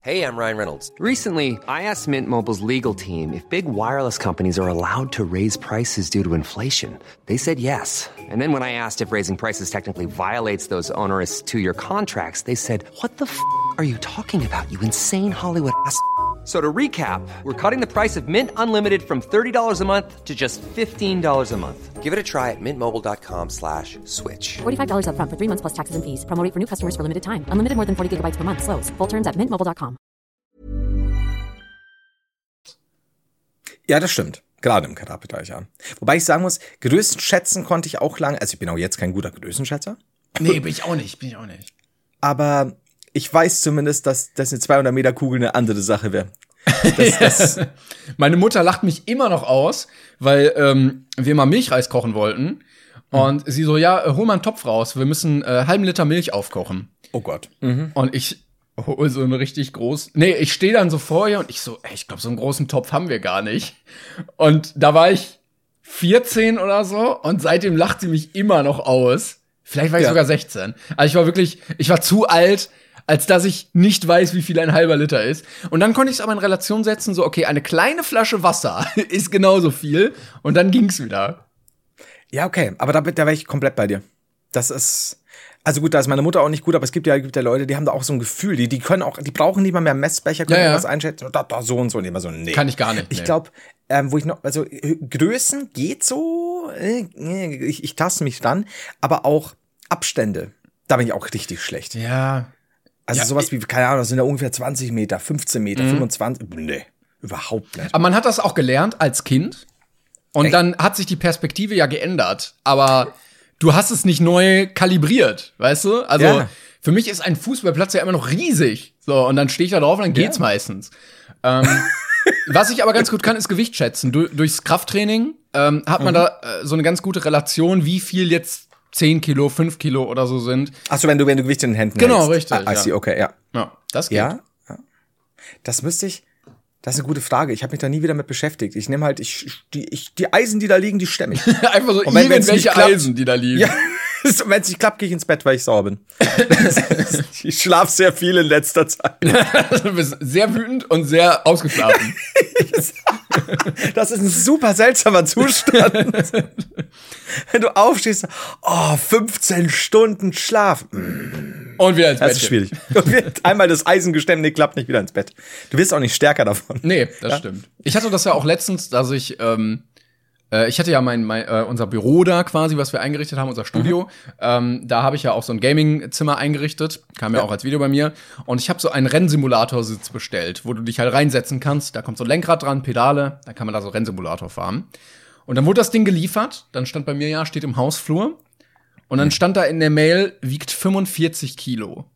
Hey, I'm Ryan Reynolds. Recently, I asked Mint Mobile's legal team if big wireless companies are allowed to raise prices due to inflation. They said yes. And then when I asked if raising prices technically violates those onerous two-year contracts, they said, what the f*** are you talking about, you insane Hollywood ass?" So to recap, we're cutting the price of Mint Unlimited from $30 a month to just $15 a month. Give it a try at mintmobile.com slash switch. $45 up front for three months plus taxes and fees. Promo for new customers for limited time. Unlimited more than 40 gigabytes per month. Slows. Full terms at mintmobile.com. Ja, das stimmt. Gerade im Quadratbereich, ja. Wobei ich sagen muss, Größen schätzen konnte ich auch lange. Also ich bin auch jetzt kein guter Größenschätzer. Nee, bin ich auch nicht, bin ich auch nicht. Aber ich weiß zumindest, dass, dass eine 200 Meter Kugel eine andere Sache wäre. Das, das, Meine Mutter lacht mich immer noch aus, weil ähm, wir mal Milchreis kochen wollten. Und sie so, ja, äh, hol mal einen Topf raus, wir müssen äh, halben Liter Milch aufkochen. oh Gott. Und ich hol so einen richtig groß. Nee, ich stehe dann so vor ihr und ich so, ey, ich glaube, so einen großen Topf haben wir gar nicht. Und da war ich 14 oder so und seitdem lacht sie mich immer noch aus. Vielleicht war ich Ja. sogar 16. Also ich war wirklich, ich war zu alt, als dass ich nicht weiß, wie viel ein halber Liter ist. Und dann konnte ich es aber in Relation setzen, so, okay, eine kleine Flasche Wasser ist genauso viel. Und dann ging's wieder. Ja, okay, aber da, da wäre ich komplett bei dir. Das ist. Also gut, da ist meine Mutter auch nicht gut, aber es gibt ja, gibt ja Leute, die haben da auch so ein Gefühl, die, die können auch, die brauchen nicht mal mehr Messbecher, können Ja, ja. was einschätzen, da, da so und so, und immer so, nee. Kann ich gar nicht. Ich nee. glaube, ähm, wo ich noch, also äh, Größen geht so, äh, äh, ich, ich taste mich dann, aber auch Abstände, da bin ich auch richtig schlecht. Ja. Also Ja, Mhm. sowas wie, keine Ahnung, das sind ja ungefähr 20 Meter, 15 Meter, 25, nee, überhaupt nicht. Aber man hat das auch gelernt als Kind. Und Echt? dann hat sich die Perspektive ja geändert. Aber du hast es nicht neu kalibriert, weißt du? Also Ja. für mich ist ein Fußballplatz ja immer noch riesig. So, und dann stehe ich da drauf und dann geht's meistens. Ähm, was ich aber ganz gut kann, ist Gewicht schätzen. Du, durchs Krafttraining ähm, hat Mhm. man da äh, so eine ganz gute Relation, wie viel jetzt 10 Kilo, 5 Kilo oder so sind. Achso, wenn du, wenn du Gewicht in den Händen Genau, hältst. richtig, Ah, I ja. see, okay, ja. Ja, das geht. Ja? ja. Das müsste ich. Das ist eine gute Frage. Ich habe mich da nie wieder mit beschäftigt. Ich nehme halt, ich, die, ich, die Eisen, die da liegen, die stemme ich. Einfach so Und wenn- irgendwelche klappt- Eisen, die da liegen. ja. Wenn es nicht klappt, gehe ich ins Bett, weil ich sauer bin. ich schlafe sehr viel in letzter Zeit. du bist sehr wütend und sehr ausgeschlafen. Das ist ein super seltsamer Zustand. Wenn du aufstehst, oh, 15 Stunden Schlaf. Und wieder ins Das Bett. ist schwierig. Und wird einmal das Eisen gestemmt, nee, klappt nicht wieder ins Bett. Du wirst auch nicht stärker davon. Nee, das stimmt. Ich hatte das ja auch letztens, dass ich, ähm, äh, ich hatte ja mein, mein äh, unser Büro da quasi, was wir eingerichtet haben, unser Studio. Ähm, da habe ich ja auch so ein Gaming-Zimmer eingerichtet, kam ja, auch als Video bei mir. Und ich habe so einen Rennsimulatorsitz bestellt, wo du dich halt reinsetzen kannst. Da kommt so ein Lenkrad dran, Pedale, dann kann man da so Rennsimulator fahren. Und dann wurde das Ding geliefert. Dann stand bei mir ja, steht im Hausflur. Und dann stand da in der Mail, wiegt 45 Kilo.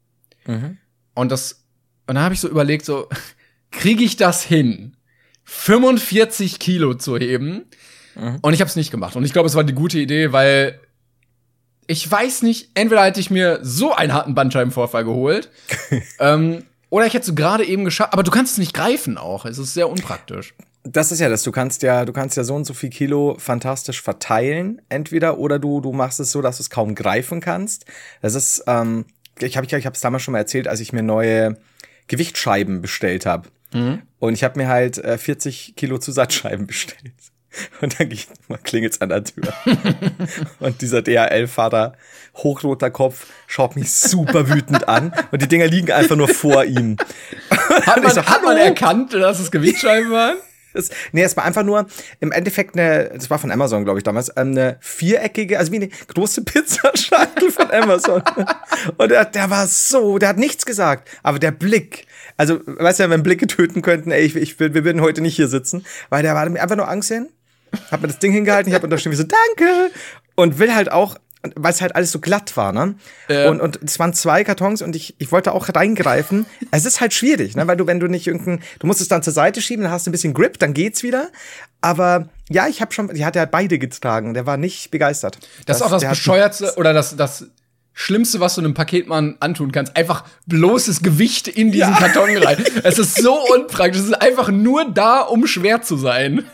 Und das, und dann habe ich so überlegt, so, kriege ich das hin, 45 Kilo zu heben? Und ich habe es nicht gemacht. Und ich glaube, es war die gute Idee, weil ich weiß nicht, entweder hätte ich mir so einen harten Bandscheibenvorfall geholt, ähm, oder ich hätte es gerade eben geschafft. Aber du kannst es nicht greifen auch. Es ist sehr unpraktisch. Das ist ja das. Du kannst ja, du kannst ja so und so viel Kilo fantastisch verteilen, entweder oder du du machst es so, dass du es kaum greifen kannst. Das ist, ähm, ich habe ich, ich es damals schon mal erzählt, als ich mir neue Gewichtscheiben bestellt habe. Und ich habe mir halt äh, 40 Kilo Zusatzscheiben bestellt. Und dann klingelt es an der Tür. und dieser DHL-Fahrer, hochroter Kopf, schaut mich super wütend an. Und die Dinger liegen einfach nur vor ihm. Hat man, so, hat man erkannt, dass es Gewichtsscheiben waren? Das, nee, es war einfach nur im Endeffekt eine, das war von Amazon, glaube ich, damals, ähm, eine viereckige, also wie eine große Pizzaschachtel von Amazon. Und der, der war so, der hat nichts gesagt, aber der Blick, also, weißt du, wenn Blicke töten könnten, ey, ich, ich, wir würden heute nicht hier sitzen, weil der war einfach nur Angst hin, hab mir das Ding hingehalten, ich hab unterschrieben, so, danke, und will halt auch, weil es halt alles so glatt war, ne? Ja. Und, und es waren zwei Kartons und ich, ich wollte auch reingreifen. Es ist halt schwierig, ne? Weil du, wenn du nicht irgendein, du musst es dann zur Seite schieben, dann hast du ein bisschen Grip, dann geht's wieder. Aber ja, ich habe schon, die hat ja beide getragen. Der war nicht begeistert. Das, ist auch das bescheuertste oder das, das Schlimmste, was du einem Paketmann antun kannst. Einfach bloßes Gewicht in diesen Karton rein. Es ist so unpraktisch. Es ist einfach nur da, um schwer zu sein.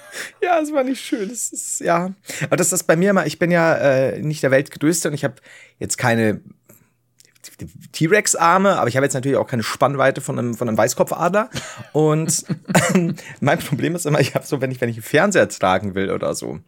Ja, es war nicht schön. Das ist, ja. Aber das ist bei mir immer, ich bin ja äh, nicht der Weltgrößte und ich habe jetzt keine T-Rex-Arme, aber ich habe jetzt natürlich auch keine Spannweite von einem, von einem Weißkopfadler. Und mein Problem ist immer, ich habe so, wenn ich, wenn ich einen Fernseher tragen will oder so,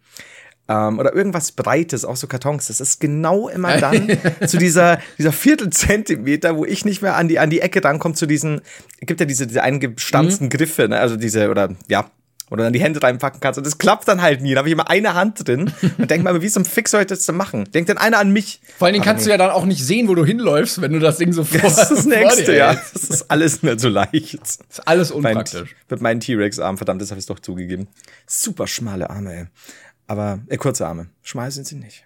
ähm, oder irgendwas Breites, auch so Kartons, das ist genau immer dann zu dieser, dieser Viertelzentimeter, wo ich nicht mehr an die, an die Ecke rankomme, zu diesen, gibt ja diese, diese eingestanzten Griffe, ne? also diese, oder ja, du dann die Hände reinpacken kannst. Und das klappt dann halt nie. Da habe ich immer eine Hand drin und denk mal, wie zum Fix soll ich das denn machen? Denkt denn einer an mich? Vor allen Dingen kannst du ja dann auch nicht sehen, wo du hinläufst, wenn du das Ding so vor, Das ist das Nächste, ja. Das ist alles nicht so leicht. Das ist alles Mein, unpraktisch. mit meinen T-Rex-Armen, verdammt, das habe ich doch zugegeben. Super schmale Arme, ey. Aber, äh, kurze Arme. Schmal sind sie nicht.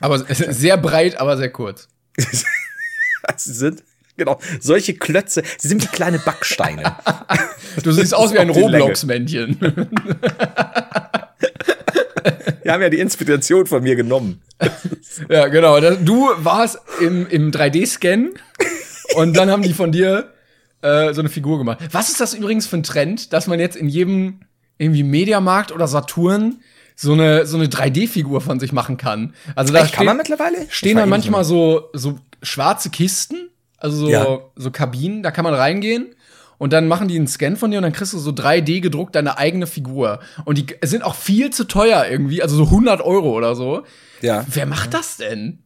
Aber sehr breit, aber sehr kurz. sie sind, genau, solche Klötze. Sie sind wie kleine Backsteine. Du siehst aus wie ein. Roblox-Männchen. Die haben ja die Inspiration von mir genommen. ja, genau. Du warst im, im 3D-Scan und dann haben die von dir äh, so eine Figur gemacht. Was ist das übrigens für ein Trend, dass man jetzt in jedem irgendwie Mediamarkt oder Saturn so eine, so eine 3D-Figur von sich machen kann? Also da Echt, kann man mittlerweile? stehen dann manchmal so, so schwarze Kisten, also so, Ja. so Kabinen, da kann man reingehen. Und dann machen die einen Scan von dir und dann kriegst du so 3D gedruckt deine eigene Figur. Und die sind auch viel zu teuer irgendwie, also so 100 Euro oder so. Ja. Wer macht das denn?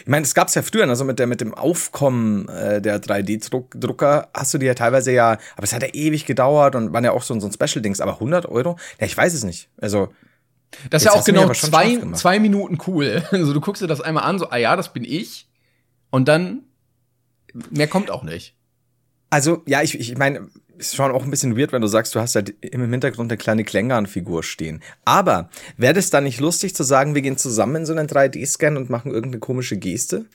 Ich meine, das gab's ja früher, also mit, der, mit dem Aufkommen äh, der 3D-Drucker hast du die ja teilweise ja, aber es hat ja ewig gedauert und waren ja auch so, ein- so ein Special-Dings, aber 100 Euro? Ja, ich weiß es nicht. Also, Das ist ja auch genau zwei, zwei Minuten cool. Also du guckst dir das einmal an, so, ah ja, das bin ich. Und dann, mehr kommt auch nicht. also ja, ich, ich meine, ist schon auch ein bisschen weird, wenn du sagst, du hast halt im Hintergrund eine kleine Klängern-Figur stehen. Aber wäre das dann nicht lustig zu sagen, wir gehen zusammen in so einen 3D-Scan und machen irgendeine komische Geste?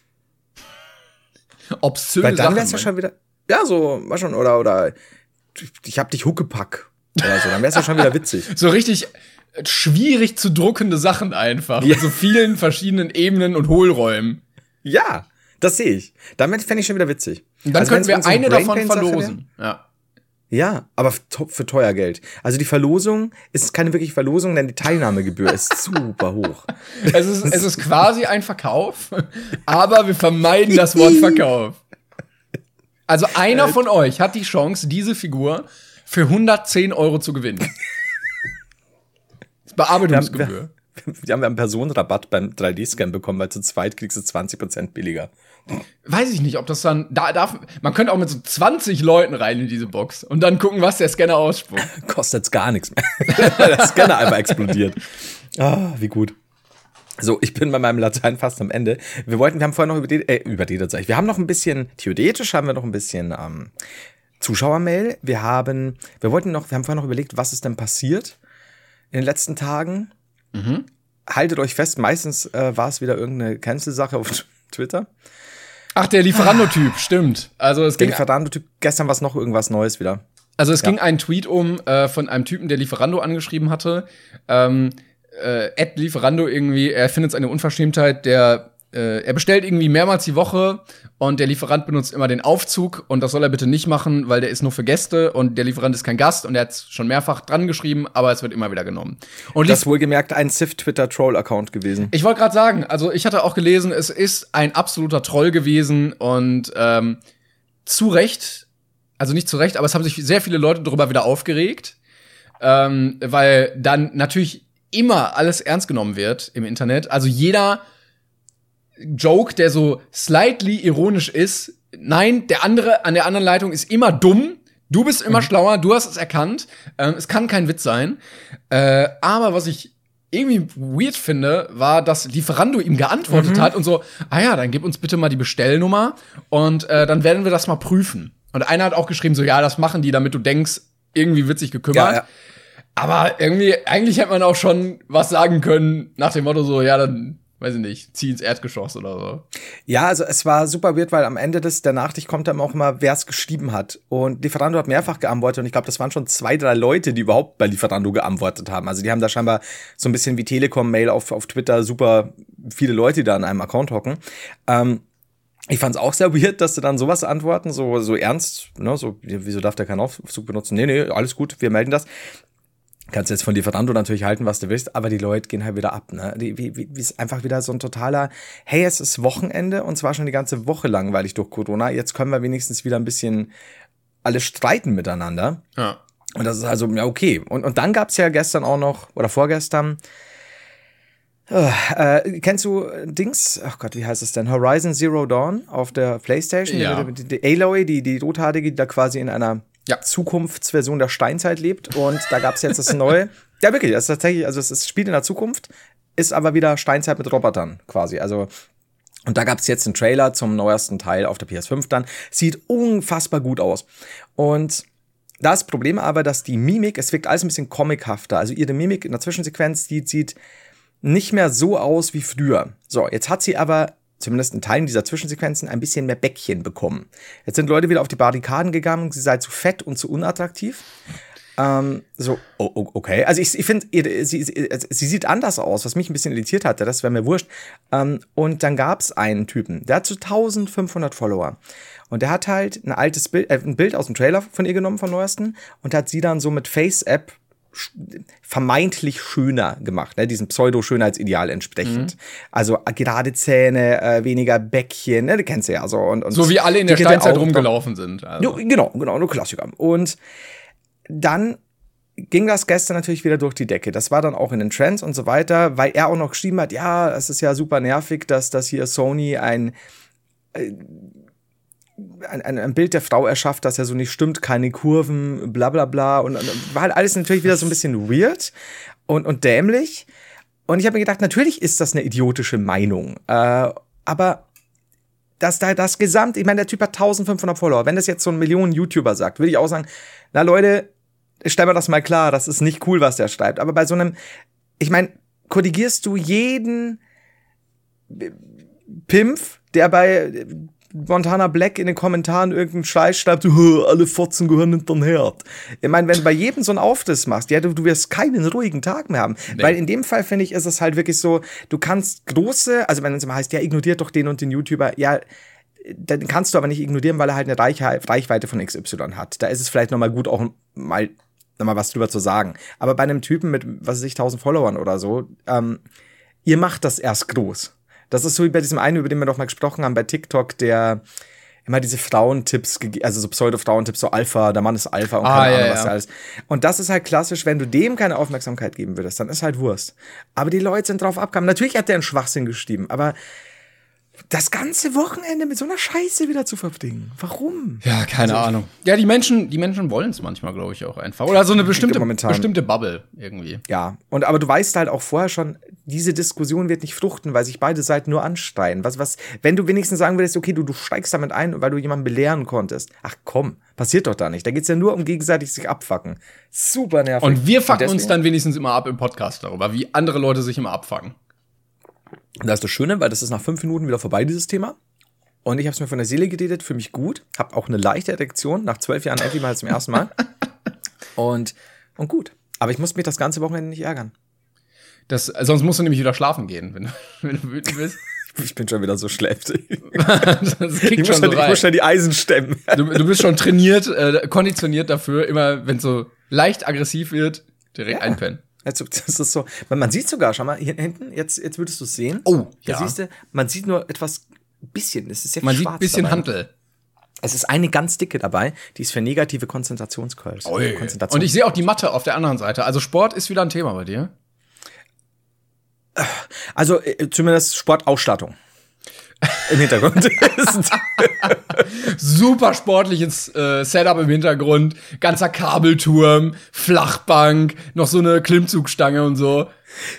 Obszöne Weil dann wär's ja schon wieder, ja, so, war schon, oder, oder, ich hab dich Huckepack. Oder so, dann wär's ja schon wieder witzig. So richtig schwierig zu druckende Sachen einfach. Ja. Mit so vielen verschiedenen Ebenen und Hohlräumen. Ja, das sehe ich. Damit fände ich schon wieder witzig. Und dann Also könnten wir eine davon verlosen. Ja. Ja, aber für für teuer Geld. Also die Verlosung ist keine wirkliche Verlosung, denn die Teilnahmegebühr ist super hoch. Es ist, es ist quasi ein Verkauf, aber wir vermeiden das Wort Verkauf. Also einer von euch hat die Chance, diese Figur für 110 Euro zu gewinnen. Das ist Bearbeitungsgebühr. Wir haben einen Personenrabatt beim 3D-Scan bekommen, weil zu zweit kriegst du 20% billiger. Weiß ich nicht, ob das dann, da darf, man könnte auch mit so 20 Leuten rein in diese Box und dann gucken, was der Scanner ausspuckt. Kostet's gar nichts mehr. der Scanner einfach explodiert. Ah, wie gut. So, ich bin bei meinem Latein fast am Ende. Wir wollten, wir haben vorher noch über die, äh, über die sag ich. Wir haben noch ein bisschen, theoretisch haben wir noch ein bisschen ähm, Zuschauermail. Wir haben, wir wollten noch, wir haben vorher noch überlegt, was ist denn passiert in den letzten Tagen. Haltet euch fest, meistens äh, war es wieder irgendeine Cancel-Sache auf Twitter. Ach, der Lieferando-Typ, stimmt. Also es Der ging, Lieferando-Typ, gestern war es noch irgendwas Neues wieder. also es ging ein Tweet um äh, von einem Typen, der Lieferando angeschrieben hatte. Ähm, äh, Ed Lieferando irgendwie, er findet es eine Unverschämtheit, der äh, er bestellt irgendwie mehrmals die Woche und der Lieferant benutzt immer den Aufzug und das soll er bitte nicht machen, weil der ist nur für Gäste und der Lieferant ist kein Gast und er hat schon mehrfach dran geschrieben, aber es wird immer wieder genommen. Und Das ist wohlgemerkt ein Civ-Twitter-Troll-Account gewesen. Ich wollte gerade sagen, also ich hatte auch gelesen, es ist ein absoluter Troll gewesen und ähm, zu Recht, also nicht zu Recht, aber es haben sich sehr viele Leute darüber wieder aufgeregt, ähm, weil dann natürlich immer alles ernst genommen wird im Internet. Also jeder Joke, der so slightly ironisch ist, nein, der andere an der anderen Leitung ist immer dumm. Du bist immer schlauer, du hast es erkannt. Ähm, es kann kein Witz sein. Äh, aber was ich irgendwie weird finde, war, dass Lieferando ihm geantwortet hat und so, ah ja, dann gib uns bitte mal die Bestellnummer und äh, dann werden wir das mal prüfen. Und einer hat auch geschrieben, so, ja, das machen die, damit du denkst, irgendwie wird sich gekümmert. Ja, ja. Aber irgendwie, eigentlich hätte man auch schon was sagen können, nach dem Motto so, ja, dann, weiß ich nicht, zieh ins Erdgeschoss oder so. Ja, also es war super weird, weil am Ende des, der Nachricht kommt dann auch immer, wer es geschrieben hat. Und Lieferando hat mehrfach geantwortet und ich glaube, das waren schon zwei, drei Leute, die überhaupt bei Lieferando geantwortet haben. Also die haben da scheinbar so ein bisschen wie Telekom-Mail auf, auf Twitter super viele Leute, die da an einem Account hocken. Ähm, ich fand es auch sehr weird, dass sie dann sowas antworten, so, so ernst, ne, so, wieso darf der keinen Aufzug benutzen? Nee, nee, alles gut, wir melden das. Kannst jetzt von Lieferando natürlich halten, was du willst, aber die Leute gehen halt wieder ab, ne? Die, wie, wie, wie ist einfach wieder so ein totaler, hey, es ist Wochenende und zwar schon die ganze Woche langweilig durch Corona. Jetzt können wir wenigstens wieder ein bisschen alle streiten miteinander. Ja. Und das ist also, ja, okay. Und, und dann gab's ja gestern auch noch, oder vorgestern, äh, kennst du Dings? Ach Gott, wie heißt es denn? Horizon Zero Dawn auf der Playstation? Ja. Die, die, die Aloy, die, die Rothaalige, die da quasi in einer Ja. Zukunftsversion der Steinzeit lebt. Und da gab es jetzt das neue. ja, wirklich, das ist tatsächlich, also es ist- spielt in der Zukunft, ist aber wieder Steinzeit mit Robotern quasi. Also und da gab es jetzt einen Trailer zum neuesten Teil auf der PS5 dann. Sieht unfassbar gut aus. Und da ist das Problem aber, dass die Mimik, es wirkt alles ein bisschen comichafter. Also ihre Mimik in der Zwischensequenz, die sieht nicht mehr so aus wie früher. So, jetzt hat sie aber zumindest in Teilen dieser Zwischensequenzen ein bisschen mehr Bäckchen bekommen. Jetzt sind Leute wieder auf die Barrikaden gegangen, sie sei zu fett und zu unattraktiv. Ähm, so, oh, okay. Also ich, ich finde, sie, sie, also sie sieht anders aus, was mich ein bisschen irritiert hatte, das wäre mir wurscht. Ähm, und dann gab's einen Typen, der hat so 1500 Follower. Und der hat halt ein altes Bild, äh, ein Bild aus dem Trailer von ihr genommen, von neuesten, und hat sie dann so mit Face-App vermeintlich schöner gemacht, ne, diesem Pseudo-Schönheitsideal entsprechend. Also äh, gerade Zähne, äh, weniger Bäckchen, ne, du kennst ja so. Und, und So wie alle in der Steinzeit rumgelaufen sind. Also. Jo, genau, genau, nur Klassiker. Und dann ging das gestern natürlich wieder durch die Decke. Das war dann auch in den Trends und so weiter, weil er auch noch geschrieben hat, ja, es ist ja super nervig, dass das hier Sony ein ein, ein, ein Bild der Frau erschafft, das ja so nicht stimmt, keine Kurven, bla bla bla. Und, und war halt alles natürlich wieder so ein bisschen weird und, und dämlich. Und ich habe mir gedacht, natürlich ist das eine idiotische Meinung. Äh, aber dass da das Gesamt, ich meine, der Typ hat 1500 Follower. Wenn das jetzt so ein Millionen YouTuber sagt, würde ich auch sagen, na Leute, stell mir das mal klar, das ist nicht cool, was der schreibt. Aber bei so einem, ich meine, korrigierst du jeden Pimpf, der bei Montana Black in den Kommentaren irgendeinen Scheiß schreibt, so, "Hö, alle Fotzen gehören hinter den Herd. Ich meine, wenn du bei jedem so einen Aufriss machst, ja, du, du wirst keinen ruhigen Tag mehr haben. Weil in dem Fall, finde ich, ist es halt wirklich so, du kannst große, also wenn es immer heißt, ja, ignoriert doch den und den YouTuber, ja, dann kannst du aber nicht ignorieren, weil er halt eine Reichweite von XY hat. Da ist es vielleicht nochmal gut, auch mal nochmal was drüber zu sagen. Aber bei einem Typen mit, was weiß ich, 1000 Followern oder so, ähm, ihr macht das erst groß. Das ist so wie bei diesem einen, über den wir doch mal gesprochen haben, bei TikTok, der immer diese Frauentipps, also so Pseudo-Frauentipps, so Alpha, der Mann ist Alpha und Ah, keine ja, Ahnung, was ja. alles. Und das ist halt klassisch, wenn du dem keine Aufmerksamkeit geben würdest, dann ist halt Wurst. Aber die Leute sind drauf abgekommen. Natürlich hat der einen Schwachsinn geschrieben, aber das ganze Wochenende mit so einer Scheiße wieder zu verbringen. Warum? Ja, keine Ahnung. Ja, die Menschen, die Menschen wollen es manchmal, glaube ich, auch einfach. Oder so eine bestimmte, bestimmte Bubble irgendwie. Ja, und aber du weißt halt auch vorher schon, diese Diskussion wird nicht fruchten, weil sich beide Seiten nur anstreiten. Was, was, wenn du wenigstens sagen würdest, okay, du, du steigst damit ein, weil du jemanden belehren konntest. Ach komm, passiert doch da nicht. Da geht's ja nur um gegenseitig sich abfacken. Super nervig. Und wir fucken uns deswegen- dann wenigstens immer ab im Podcast darüber, wie andere Leute sich immer abfucken. Und das ist das Schöne, weil das ist nach fünf Minuten wieder vorbei, dieses Thema. Und ich habe es mir von der Seele geredet, für mich gut. Hab auch eine leichte Erektion, nach zwölf Jahren endlich mal zum ersten Mal. Und, und gut. Aber ich muss mich das ganze Wochenende nicht ärgern. Das, sonst musst du nämlich wieder schlafen gehen, wenn, du- wenn du wütend bist. Ich bin schon wieder so schläftig. Das Ich muss, schon so ich muss schon die Eisen stemmen. Du, du bist schon trainiert, äh, konditioniert dafür, immer wenn es so leicht aggressiv wird, direkt einpennen. Also, das ist so, man, man sieht sogar, schau mal, hier hinten, jetzt, jetzt würdest du es sehen. Oh, da ja. siehst du, man sieht nur etwas, bisschen, es ist sehr Man sieht ein bisschen dabei. Hantel. Es ist eine ganz dicke dabei, die ist für negative Konzentrationskurves. Konzentration. Und ich sehe auch die Matte auf der anderen Seite. Also Sport ist wieder ein Thema bei dir. also, äh, zumindest Sportausstattung. Im Hintergrund. ist, Super sportliches äh, Setup im Hintergrund, ganzer Kabelturm, Flachbank, noch so eine Klimmzugstange und so.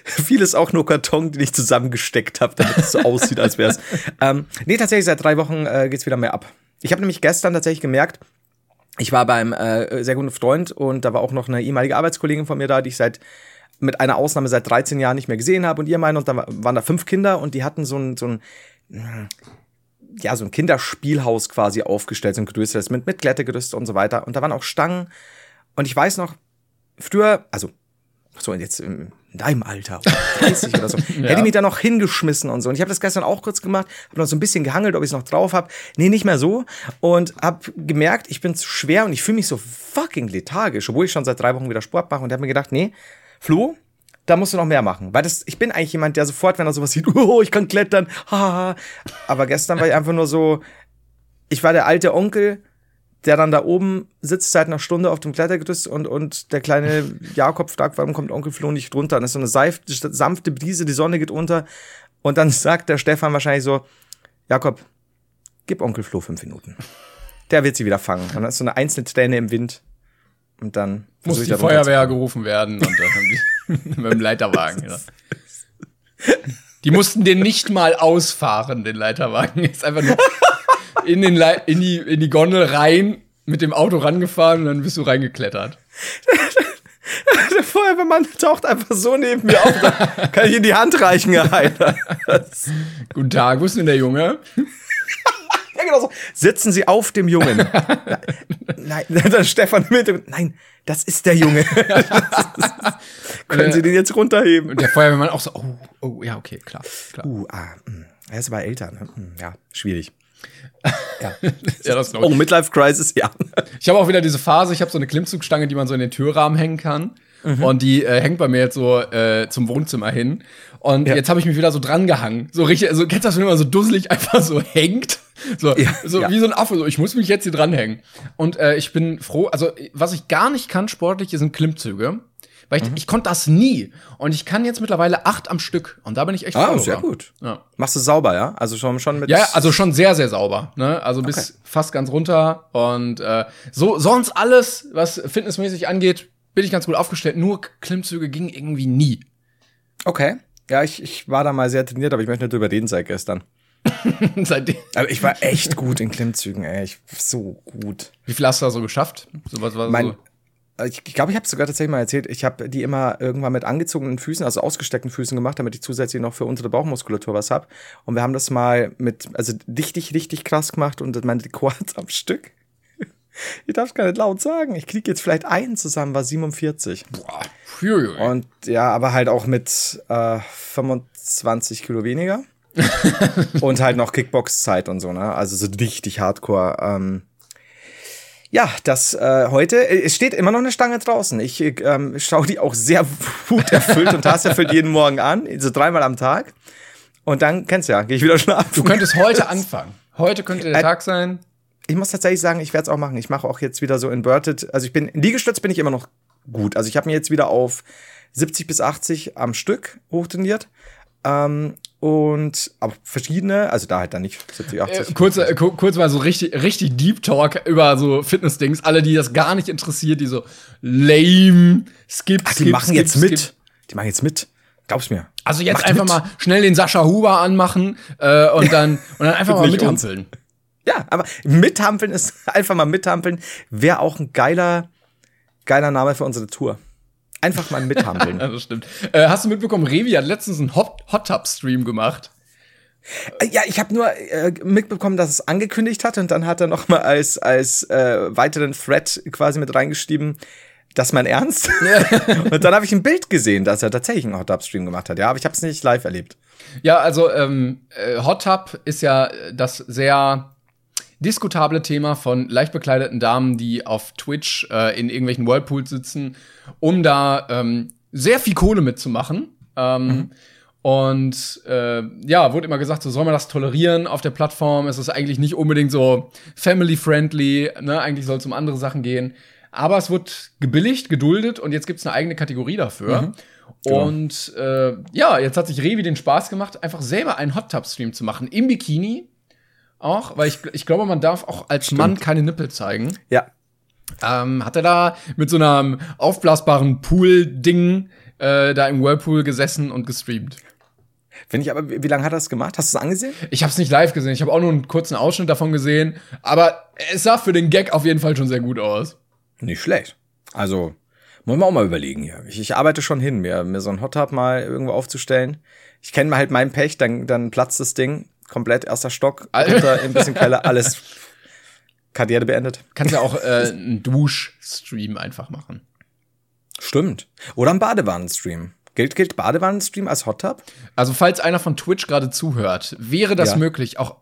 vieles auch nur Karton, den ich zusammengesteckt habe, damit es so aussieht, als wäre es. Ähm, nee, tatsächlich, seit drei Wochen äh, geht's wieder mehr ab. Ich habe nämlich gestern tatsächlich gemerkt, ich war beim äh, sehr guten Freund und da war auch noch eine ehemalige Arbeitskollegin von mir da, die ich seit mit einer Ausnahme seit 13 Jahren nicht mehr gesehen habe und ihr meine und da wa- waren da fünf Kinder und die hatten so ein so ein ja so ein Kinderspielhaus quasi aufgestellt, so ein größeres mit mit Klettergerüst und so weiter und da waren auch Stangen und ich weiß noch früher, also so jetzt in deinem Alter, 30 oder so, hätte ich mich da noch hingeschmissen und so. Und ich habe das gestern auch kurz gemacht, habe noch so ein bisschen gehangelt, ob ich es noch drauf habe. Nee, nicht mehr so. Und habe gemerkt, ich bin zu schwer und ich fühle mich so fucking lethargisch, obwohl ich schon seit drei Wochen wieder Sport mache. Und habe mir gedacht, nee, Flo, da musst du noch mehr machen. Weil das, ich bin eigentlich jemand, der sofort, wenn er sowas sieht, oh, ich kann klettern, haha. Aber gestern war ich einfach nur so, ich war der alte Onkel, der dann da oben sitzt seit einer Stunde auf dem Klettergerüst und, und der kleine Jakob fragt, warum kommt Onkel Flo nicht runter? Und es ist so eine seifte, sanfte Brise, die Sonne geht unter. Und dann sagt der Stefan wahrscheinlich so, Jakob, gib Onkel Flo fünf Minuten. der wird sie wieder fangen. Und dann ist so eine einzelne Träne im Wind. Und dann Muss die Feuerwehr gerufen werden und dann haben die mit dem Leiterwagen. Ja. Die mussten den nicht mal ausfahren, den Leiterwagen. Ist einfach nur in, den in, die, in die Gondel rein, mit dem Auto rangefahren und dann bist du reingeklettert. Der Feuerwehrmann taucht einfach so neben mir auf. Da kann ich ihm die Hand reichen, Heider. Guten Tag, wo ist denn der Junge? Ja, genau so. Sitzen Sie auf dem Jungen. Nein, dann Stefan mit. Nein, das ist der Junge. Können Sie den jetzt runterheben? Und der Feuerwehrmann auch so, oh, oh, ja, okay, klar, klar. Uh, ah, mh. er ist aber älter. Ne? Hm, Ja, schwierig. Ja. Ja, das glaub Oh. Midlife Crisis, ja. Ich habe auch wieder diese Phase, ich habe so eine Klimmzugstange, die man so in den Türrahmen hängen kann. Mhm. Und die äh, hängt bei mir jetzt so äh, zum Wohnzimmer hin. Und jetzt habe ich mich wieder so dran gehangen. So richtig, also kennst du das, wenn man so dusselig einfach so hängt? So, Ja, so ja. wie so ein Affe, so ich muss mich jetzt hier dranhängen. Und äh, ich bin froh, also was ich gar nicht kann sportlich, sind Klimmzüge. Weil Mhm. ich, ich konnte das nie. Und ich kann jetzt mittlerweile acht am Stück. Und da bin ich echt froh. Ah, sehr gut. Ja. Machst du sauber, ja? Also schon, schon mit. Ja, ja, also schon sehr, sehr sauber. Ne? Also bis Okay. fast ganz runter. Und äh, so sonst alles, was fitnessmäßig angeht, bin ich ganz gut aufgestellt. Nur Klimmzüge gingen irgendwie nie. Okay. Ja, ich, ich war da mal sehr trainiert, aber ich möchte nicht drüber reden seit gestern. Seitdem. Aber ich war echt gut in Klimmzügen, ey. Ich so gut. Wie viel hast du da so geschafft? So was war Mein, so. ich glaube, ich habe es sogar tatsächlich mal erzählt. Ich habe die immer irgendwann mit angezogenen Füßen, also ausgesteckten Füßen gemacht, damit ich zusätzlich noch für unsere Bauchmuskulatur was hab. Und wir haben das mal mit, also richtig, richtig krass gemacht und meine Quads am Stück. Ich darf es gar nicht laut sagen. Ich krieg jetzt vielleicht einen zusammen, war 47. Boah. Und ja, aber halt auch mit äh, 25 Kilo weniger. und halt noch Kickbox-Zeit und so, ne? Also so richtig hardcore. Ähm, ja, das äh, heute, äh, es steht immer noch eine Stange draußen. Ich äh, ähm, schaue die auch sehr wuterfüllt und hasserfüllt jeden Morgen an, so dreimal am Tag. Und dann, kennst du ja, gehe ich wieder schlafen. Du könntest heute anfangen. Heute könnte der Äh, Tag sein. Ich muss tatsächlich sagen, ich werde es auch machen. Ich mache auch jetzt wieder so inverted. Also ich bin in Liegestütz bin ich immer noch gut. Also ich habe mir jetzt wieder auf 70 bis 80 am Stück hochtrainiert. Ähm, und aber verschiedene, also da halt dann nicht 70, Äh, 80. kurz, äh, ku- kurz mal so richtig, richtig Deep Talk über so Fitness-Dings. Alle, die das gar nicht interessiert, die so lame, skip, Ach, die skip, machen skip, jetzt skip. mit. Die machen jetzt mit. Glaub's mir. Also jetzt Macht einfach mit. mal schnell den Sascha Huber anmachen äh, und dann und dann einfach mal Nicht uns. Ja, aber mithampeln ist einfach mal mithampeln. Wäre auch ein geiler, geiler Name für unsere Tour. Einfach mal mithampeln. Ja, das stimmt. Äh, hast du mitbekommen, Revi hat letztens einen Hot, Hot Tub Stream gemacht. Äh, Ja, ich habe nur äh, mitbekommen, dass es angekündigt hat und dann hat er noch mal als als äh, weiteren Thread quasi mit reingeschrieben, das ist mein Ernst. und dann habe ich ein Bild gesehen, dass er tatsächlich einen Hot Tub Stream gemacht hat. Ja, aber ich habe es nicht live erlebt. Ja, also ähm, äh, Hot Tub ist ja das sehr diskutable Thema von leicht bekleideten Damen, die auf Twitch äh, in irgendwelchen Whirlpools sitzen, um da ähm, sehr viel Kohle mitzumachen. Ähm, Und äh, ja, wurde immer gesagt, so soll man das tolerieren auf der Plattform. Es ist eigentlich nicht unbedingt so family-friendly, ne? Eigentlich soll es um andere Sachen gehen. Aber es wird gebilligt, geduldet und jetzt gibt's eine eigene Kategorie dafür. Und äh, ja, jetzt hat sich Revi den Spaß gemacht, einfach selber einen Hot Tub Stream zu machen im Bikini auch, weil ich, ich glaube, man darf auch als Mann keine Nippel zeigen. Ja. Ähm, hat er da mit so einem aufblasbaren Pool-Ding äh, da im Whirlpool gesessen und gestreamt. Finde ich aber, wie, lange hat er das gemacht? Hast du es angesehen? Ich habe es nicht live gesehen, ich habe auch nur einen kurzen Ausschnitt davon gesehen, aber es sah für den Gag auf jeden Fall schon sehr gut aus. Nicht schlecht. Also, muss man auch mal überlegen hier. Ich, ich arbeite schon hin, mir, mir so ein Hot Tub mal irgendwo aufzustellen. Ich kenne halt meinen Pech, dann, dann platzt das Ding. Komplett erster Stock, Alter. runter, ein bisschen Keller, alles Karriere beendet. Kannst ja auch äh, einen Duschstream einfach machen. Stimmt. Oder ein Badewannenstream. Gilt, gilt Badewannenstream als Hot Tub? Also, falls einer von Twitch gerade zuhört, wäre das Ja. möglich, auch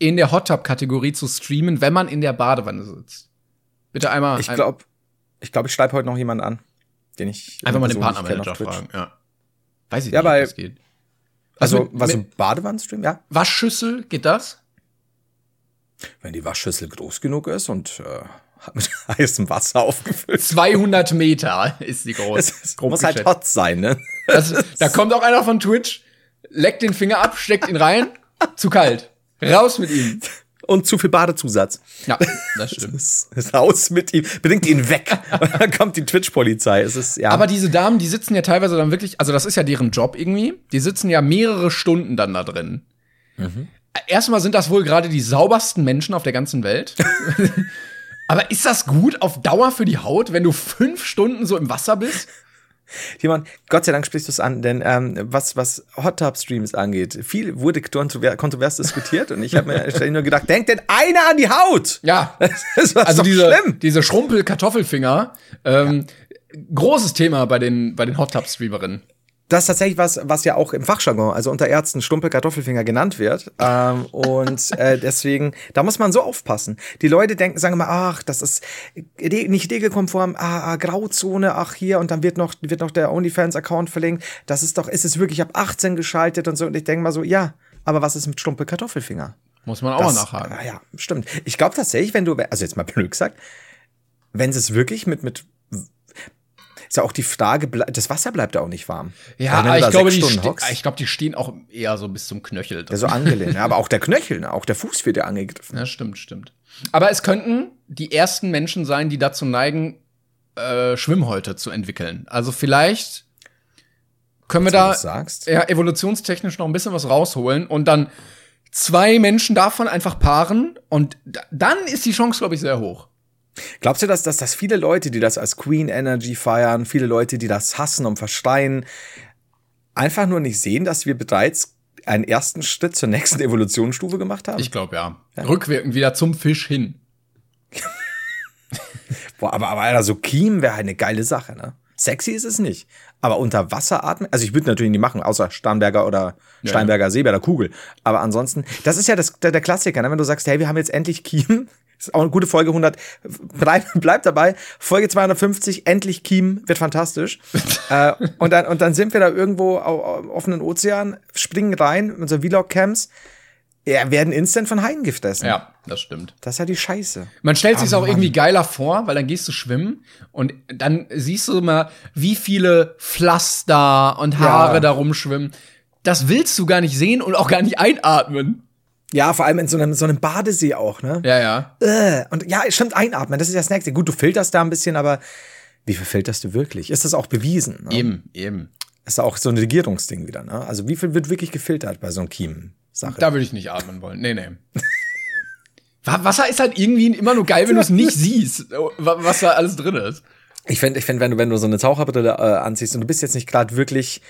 in der Hot Tub-Kategorie zu streamen, wenn man in der Badewanne sitzt. Bitte einmal. Ich glaube, ich, glaub, ich schreibe heute noch jemanden an, den ich. Einfach mal den Partnermanager fragen, ja. Weiß ich Ja, nicht, ob weil- das geht. Also, mit- was ein Badewannenstream? Ja. Waschschüssel, geht das? Wenn die Waschschüssel groß genug ist und äh, mit heißem Wasser aufgefüllt. 200 Meter ist die groß. Es grob muss halt geschätzt. hot sein, ne? Das, da kommt auch einer von Twitch, leckt den Finger ab, steckt ihn rein, zu kalt. Raus mit ihm. Und zu viel Badezusatz. Ja, das stimmt. Das, das Haus mit ihm, bringt ihn weg. Und dann kommt die Twitch-Polizei. Es ist, ja. Aber diese Damen, die sitzen ja teilweise dann wirklich, also das ist ja deren Job irgendwie, die sitzen ja mehrere Stunden dann da drin. Erstmal sind das wohl gerade die saubersten Menschen auf der ganzen Welt. Aber ist das gut auf Dauer für die Haut, wenn du fünf Stunden so im Wasser bist? Jemand, Gott sei Dank sprichst du es an, denn ähm, was, was Hot Tub Streams angeht, viel wurde kontrover kontrovers diskutiert und ich habe mir ständig nur gedacht, denkt denn einer an die Haut? Ja. Das war also diese, schlimm. diese Schrumpel-Kartoffelfinger, ähm, großes Thema bei den, bei den Hot Tub Streamerinnen. Das ist tatsächlich was, was ja auch im Fachjargon, also unter Ärzten Stumpel Kartoffelfinger genannt wird. Ähm, und äh, deswegen, da muss man so aufpassen. Die Leute denken, sagen immer, ach, das ist nicht regelkonform, ah, ah, Grauzone, ach hier, und dann wird noch, wird noch der OnlyFans-Account verlinkt. Das ist doch, ist es wirklich ab 18 geschaltet und so. Und ich denke mal so, ja, aber was ist mit Stumpel Kartoffelfinger? Muss man auch Das- nachhaken. Ah, ja, stimmt. Ich glaube tatsächlich, wenn du, also jetzt mal blöd gesagt, wenn sie es wirklich mit, mit, ist ja auch die Frage, das Wasser bleibt ja auch nicht warm. Ja, ich glaube, die ich glaube, die stehen auch eher so bis zum Knöchel. Ja, so angelehnt. Aber auch der Knöchel, auch der Fuß wird ja angegriffen. Ja, stimmt, stimmt. Aber es könnten die ersten Menschen sein, die dazu neigen, äh, Schwimmhäute zu entwickeln. Also vielleicht können wir da ja, evolutionstechnisch noch ein bisschen was rausholen und dann zwei Menschen davon einfach paaren und da, dann ist die Chance, glaube ich, sehr hoch. Glaubst du, dass, dass, dass viele Leute, die das als Queen Energy feiern, viele Leute, die das hassen und verstehen, einfach nur nicht sehen, dass wir bereits einen ersten Schritt zur nächsten Evolutionsstufe gemacht haben? Ich glaube ja. Rückwirkend wieder zum Fisch hin. Boah, aber, aber Alter, so Kiem wäre eine geile Sache, ne? Sexy ist es nicht. Aber unter Wasser atmen, also ich würde natürlich nicht machen, außer Starnberger oder Steinberger See bei der Kugel. Aber ansonsten, das ist ja das, der, der Klassiker, ne? wenn du sagst, hey, wir haben jetzt endlich Kiem. Das ist auch eine gute Folge 100. Bleib, bleib dabei. Folge 250, endlich Kiem, wird fantastisch. äh, und, dann, und dann sind wir da irgendwo au- au- offenen Ozean, springen rein, unsere Vlog-Camps, ja, werden instant von Haien gefressen. Ja, das stimmt. Das ist ja die Scheiße. Man stellt sich Ah, auch Mann. irgendwie geiler vor, weil dann gehst du schwimmen und dann siehst du immer, wie viele Pflaster und Haare Ja. da rumschwimmen. Das willst du gar nicht sehen und auch gar nicht einatmen. Ja, vor allem in so einem, so einem Badesee auch, ne? Ja, ja. Äh, und ja, stimmt, einatmen, das ist ja das Nächste. Gut, du filterst da ein bisschen, aber wie viel filterst du wirklich? Ist das auch bewiesen? Ne? Eben, eben. Ist auch so ein Regierungsding wieder, ne? Also wie viel wird wirklich gefiltert bei so einem Kiem-Sache? Da würde ich nicht atmen wollen. Nee, nee. Wa- Wasser ist halt irgendwie immer nur geil, wenn du es nicht siehst, wa- was da alles drin ist. Ich finde, ich find, wenn du, wenn du so eine Taucherbrille äh, anziehst und du bist jetzt nicht gerade wirklich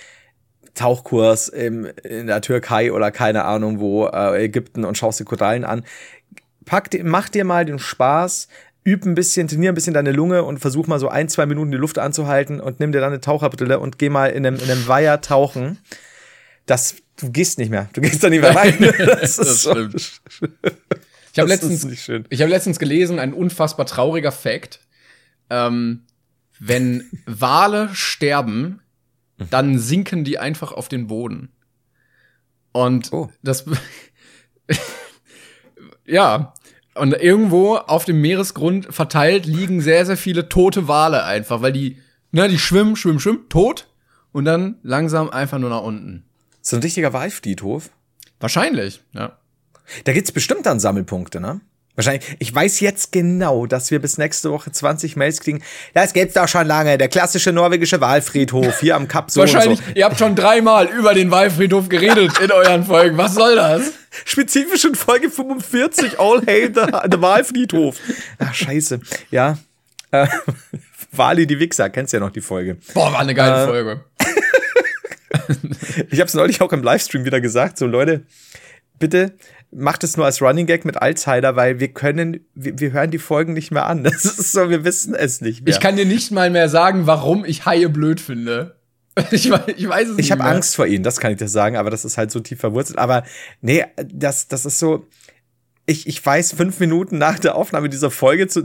Tauchkurs im, in der Türkei oder keine Ahnung wo, äh, Ägypten und schaust dir Korallen an, pack dir, mach dir mal den Spaß, üb ein bisschen, trainier ein bisschen deine Lunge und versuch mal so ein, zwei Minuten die Luft anzuhalten und nimm dir dann eine Taucherbrille und geh mal in einem, in einem Weiher tauchen. Das, du gehst nicht mehr. Du gehst da nicht mehr rein. Das, Das so- stimmt. Ich habe letztens, ich habe letztens gelesen, ein unfassbar trauriger Fact. Ähm, wenn Wale sterben, dann sinken die einfach auf den Boden. Und Oh. das, ja, und irgendwo auf dem Meeresgrund verteilt liegen sehr, sehr viele tote Wale einfach, weil die, ne, die schwimmen, schwimmen, schwimmen, tot und dann langsam einfach nur nach unten. So ein richtiger Walfriedhof. Wahrscheinlich, ja. Da gibt's bestimmt dann Sammelpunkte, ne? Wahrscheinlich. Ich weiß jetzt genau, dass wir bis nächste Woche 20 Mails kriegen. Das gibt's doch schon lange. Der klassische norwegische Walfriedhof hier am Kap so Wahrscheinlich, so. ihr habt schon dreimal über den Waldfriedhof geredet in euren Folgen. Was soll das? Spezifisch in Folge 45 All Hail the, the Walfriedhof. Ach, scheiße. Ja. Äh, Wali die Wichser, kennst ja noch die Folge. Boah, war eine geile Folge. Ich habe es neulich auch im Livestream wieder gesagt, so Leute, bitte macht es nur als Running Gag mit Alzheimer, weil wir können, wir, wir hören die Folgen nicht mehr an. Das ist so, wir wissen es nicht mehr. Ich kann dir nicht mal mehr sagen, warum ich Haie blöd finde. Ich weiß, ich weiß es nicht Ich habe. Angst vor ihnen, das kann ich dir sagen, aber das ist halt so tief verwurzelt. Aber nee, das, das ist so. Ich, ich weiß fünf Minuten nach der Aufnahme dieser Folge, zu,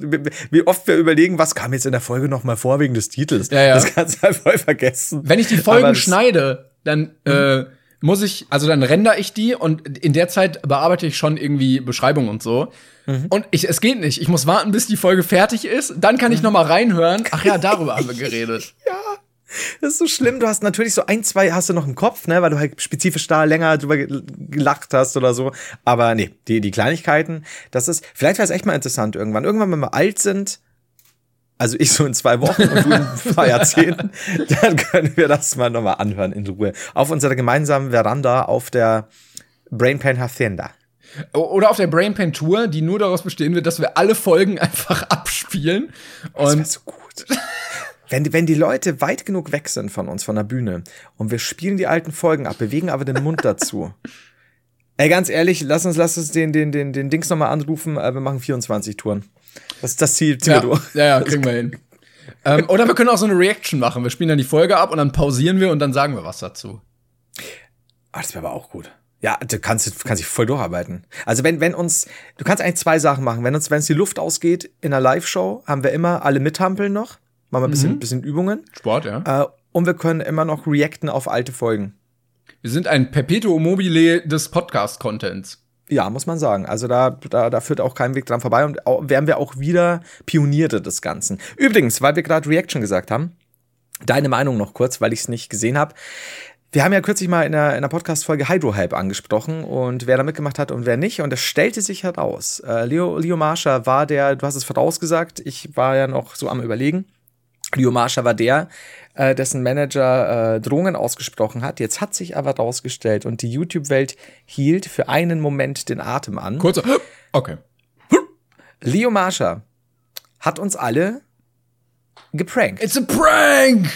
wie oft wir überlegen, was kam jetzt in der Folge noch mal vor wegen des Titels. Ja, ja. Das kannst du halt voll vergessen. Wenn ich die Folgen Aber schneide, dann äh, muss ich, also dann render ich die und in der Zeit bearbeite ich schon irgendwie Beschreibungen und so. Mhm. Und ich, es geht nicht. Ich muss warten, bis die Folge fertig ist. Dann kann ich noch mal reinhören. Ach ja, darüber haben wir geredet. Das ist so schlimm. Du hast natürlich so ein, zwei hast du noch im Kopf, ne, weil du halt spezifisch da länger drüber ge- gelacht hast oder so. Aber nee, die, die Kleinigkeiten, das ist, vielleicht wäre es echt mal interessant irgendwann. Irgendwann, wenn wir alt sind, also ich so in zwei Wochen und du in ein paar Jahrzehnten, dann können wir das mal nochmal anhören in Ruhe. Auf unserer gemeinsamen Veranda auf der Brain Pain Hacienda. Oder auf der Brain Pain Tour, die nur daraus bestehen wird, dass wir alle Folgen einfach abspielen. Das Und so gut. Wenn, die- wenn die Leute weit genug weg sind von uns, von der Bühne, und wir spielen die alten Folgen ab, bewegen aber den Mund dazu. Ey, ganz ehrlich, lass uns, lass uns den, den, den, den Dings nochmal anrufen. äh, Wir machen 24 Touren. Das ist das Ziel, ziehen ja, wir durch. ja, ja, kriegen wir hin. ähm, oder wir können auch so eine Reaction machen. Wir spielen dann die Folge ab und dann pausieren wir und dann sagen wir was dazu. Ah, das wäre aber auch gut. Ja, du kannst, du kannst dich voll durcharbeiten. Also wenn, wenn uns, du kannst eigentlich zwei Sachen machen. Wenn uns, wenn uns die Luft ausgeht in einer Live-Show, haben wir immer alle mithampeln noch. Machen wir ein bisschen, bisschen Übungen. Sport, ja. Äh, und wir können immer noch reacten auf alte Folgen. Wir sind ein Perpetuum mobile des Podcast-Contents. Ja, muss man sagen. Also da, da, da führt auch kein Weg dran vorbei und auch, werden wir auch wieder Pioniere des Ganzen. Übrigens, weil wir gerade Reaction gesagt haben, deine Meinung noch kurz, weil ich es nicht gesehen habe. Wir haben ja kürzlich mal in einer, in einer Podcast-Folge Hydrohype angesprochen und wer da mitgemacht hat und wer nicht. Und es stellte sich heraus, äh, Leo, Leo Marsha war der, du hast es vorausgesagt, ich war ja noch so am Überlegen. Leo Marsha war der, äh, dessen Manager äh, Drohungen ausgesprochen hat. Jetzt hat sich aber rausgestellt und die YouTube-Welt hielt für einen Moment den Atem an. Kurzer. Okay. Leo Marsha hat uns alle geprankt. It's a prank!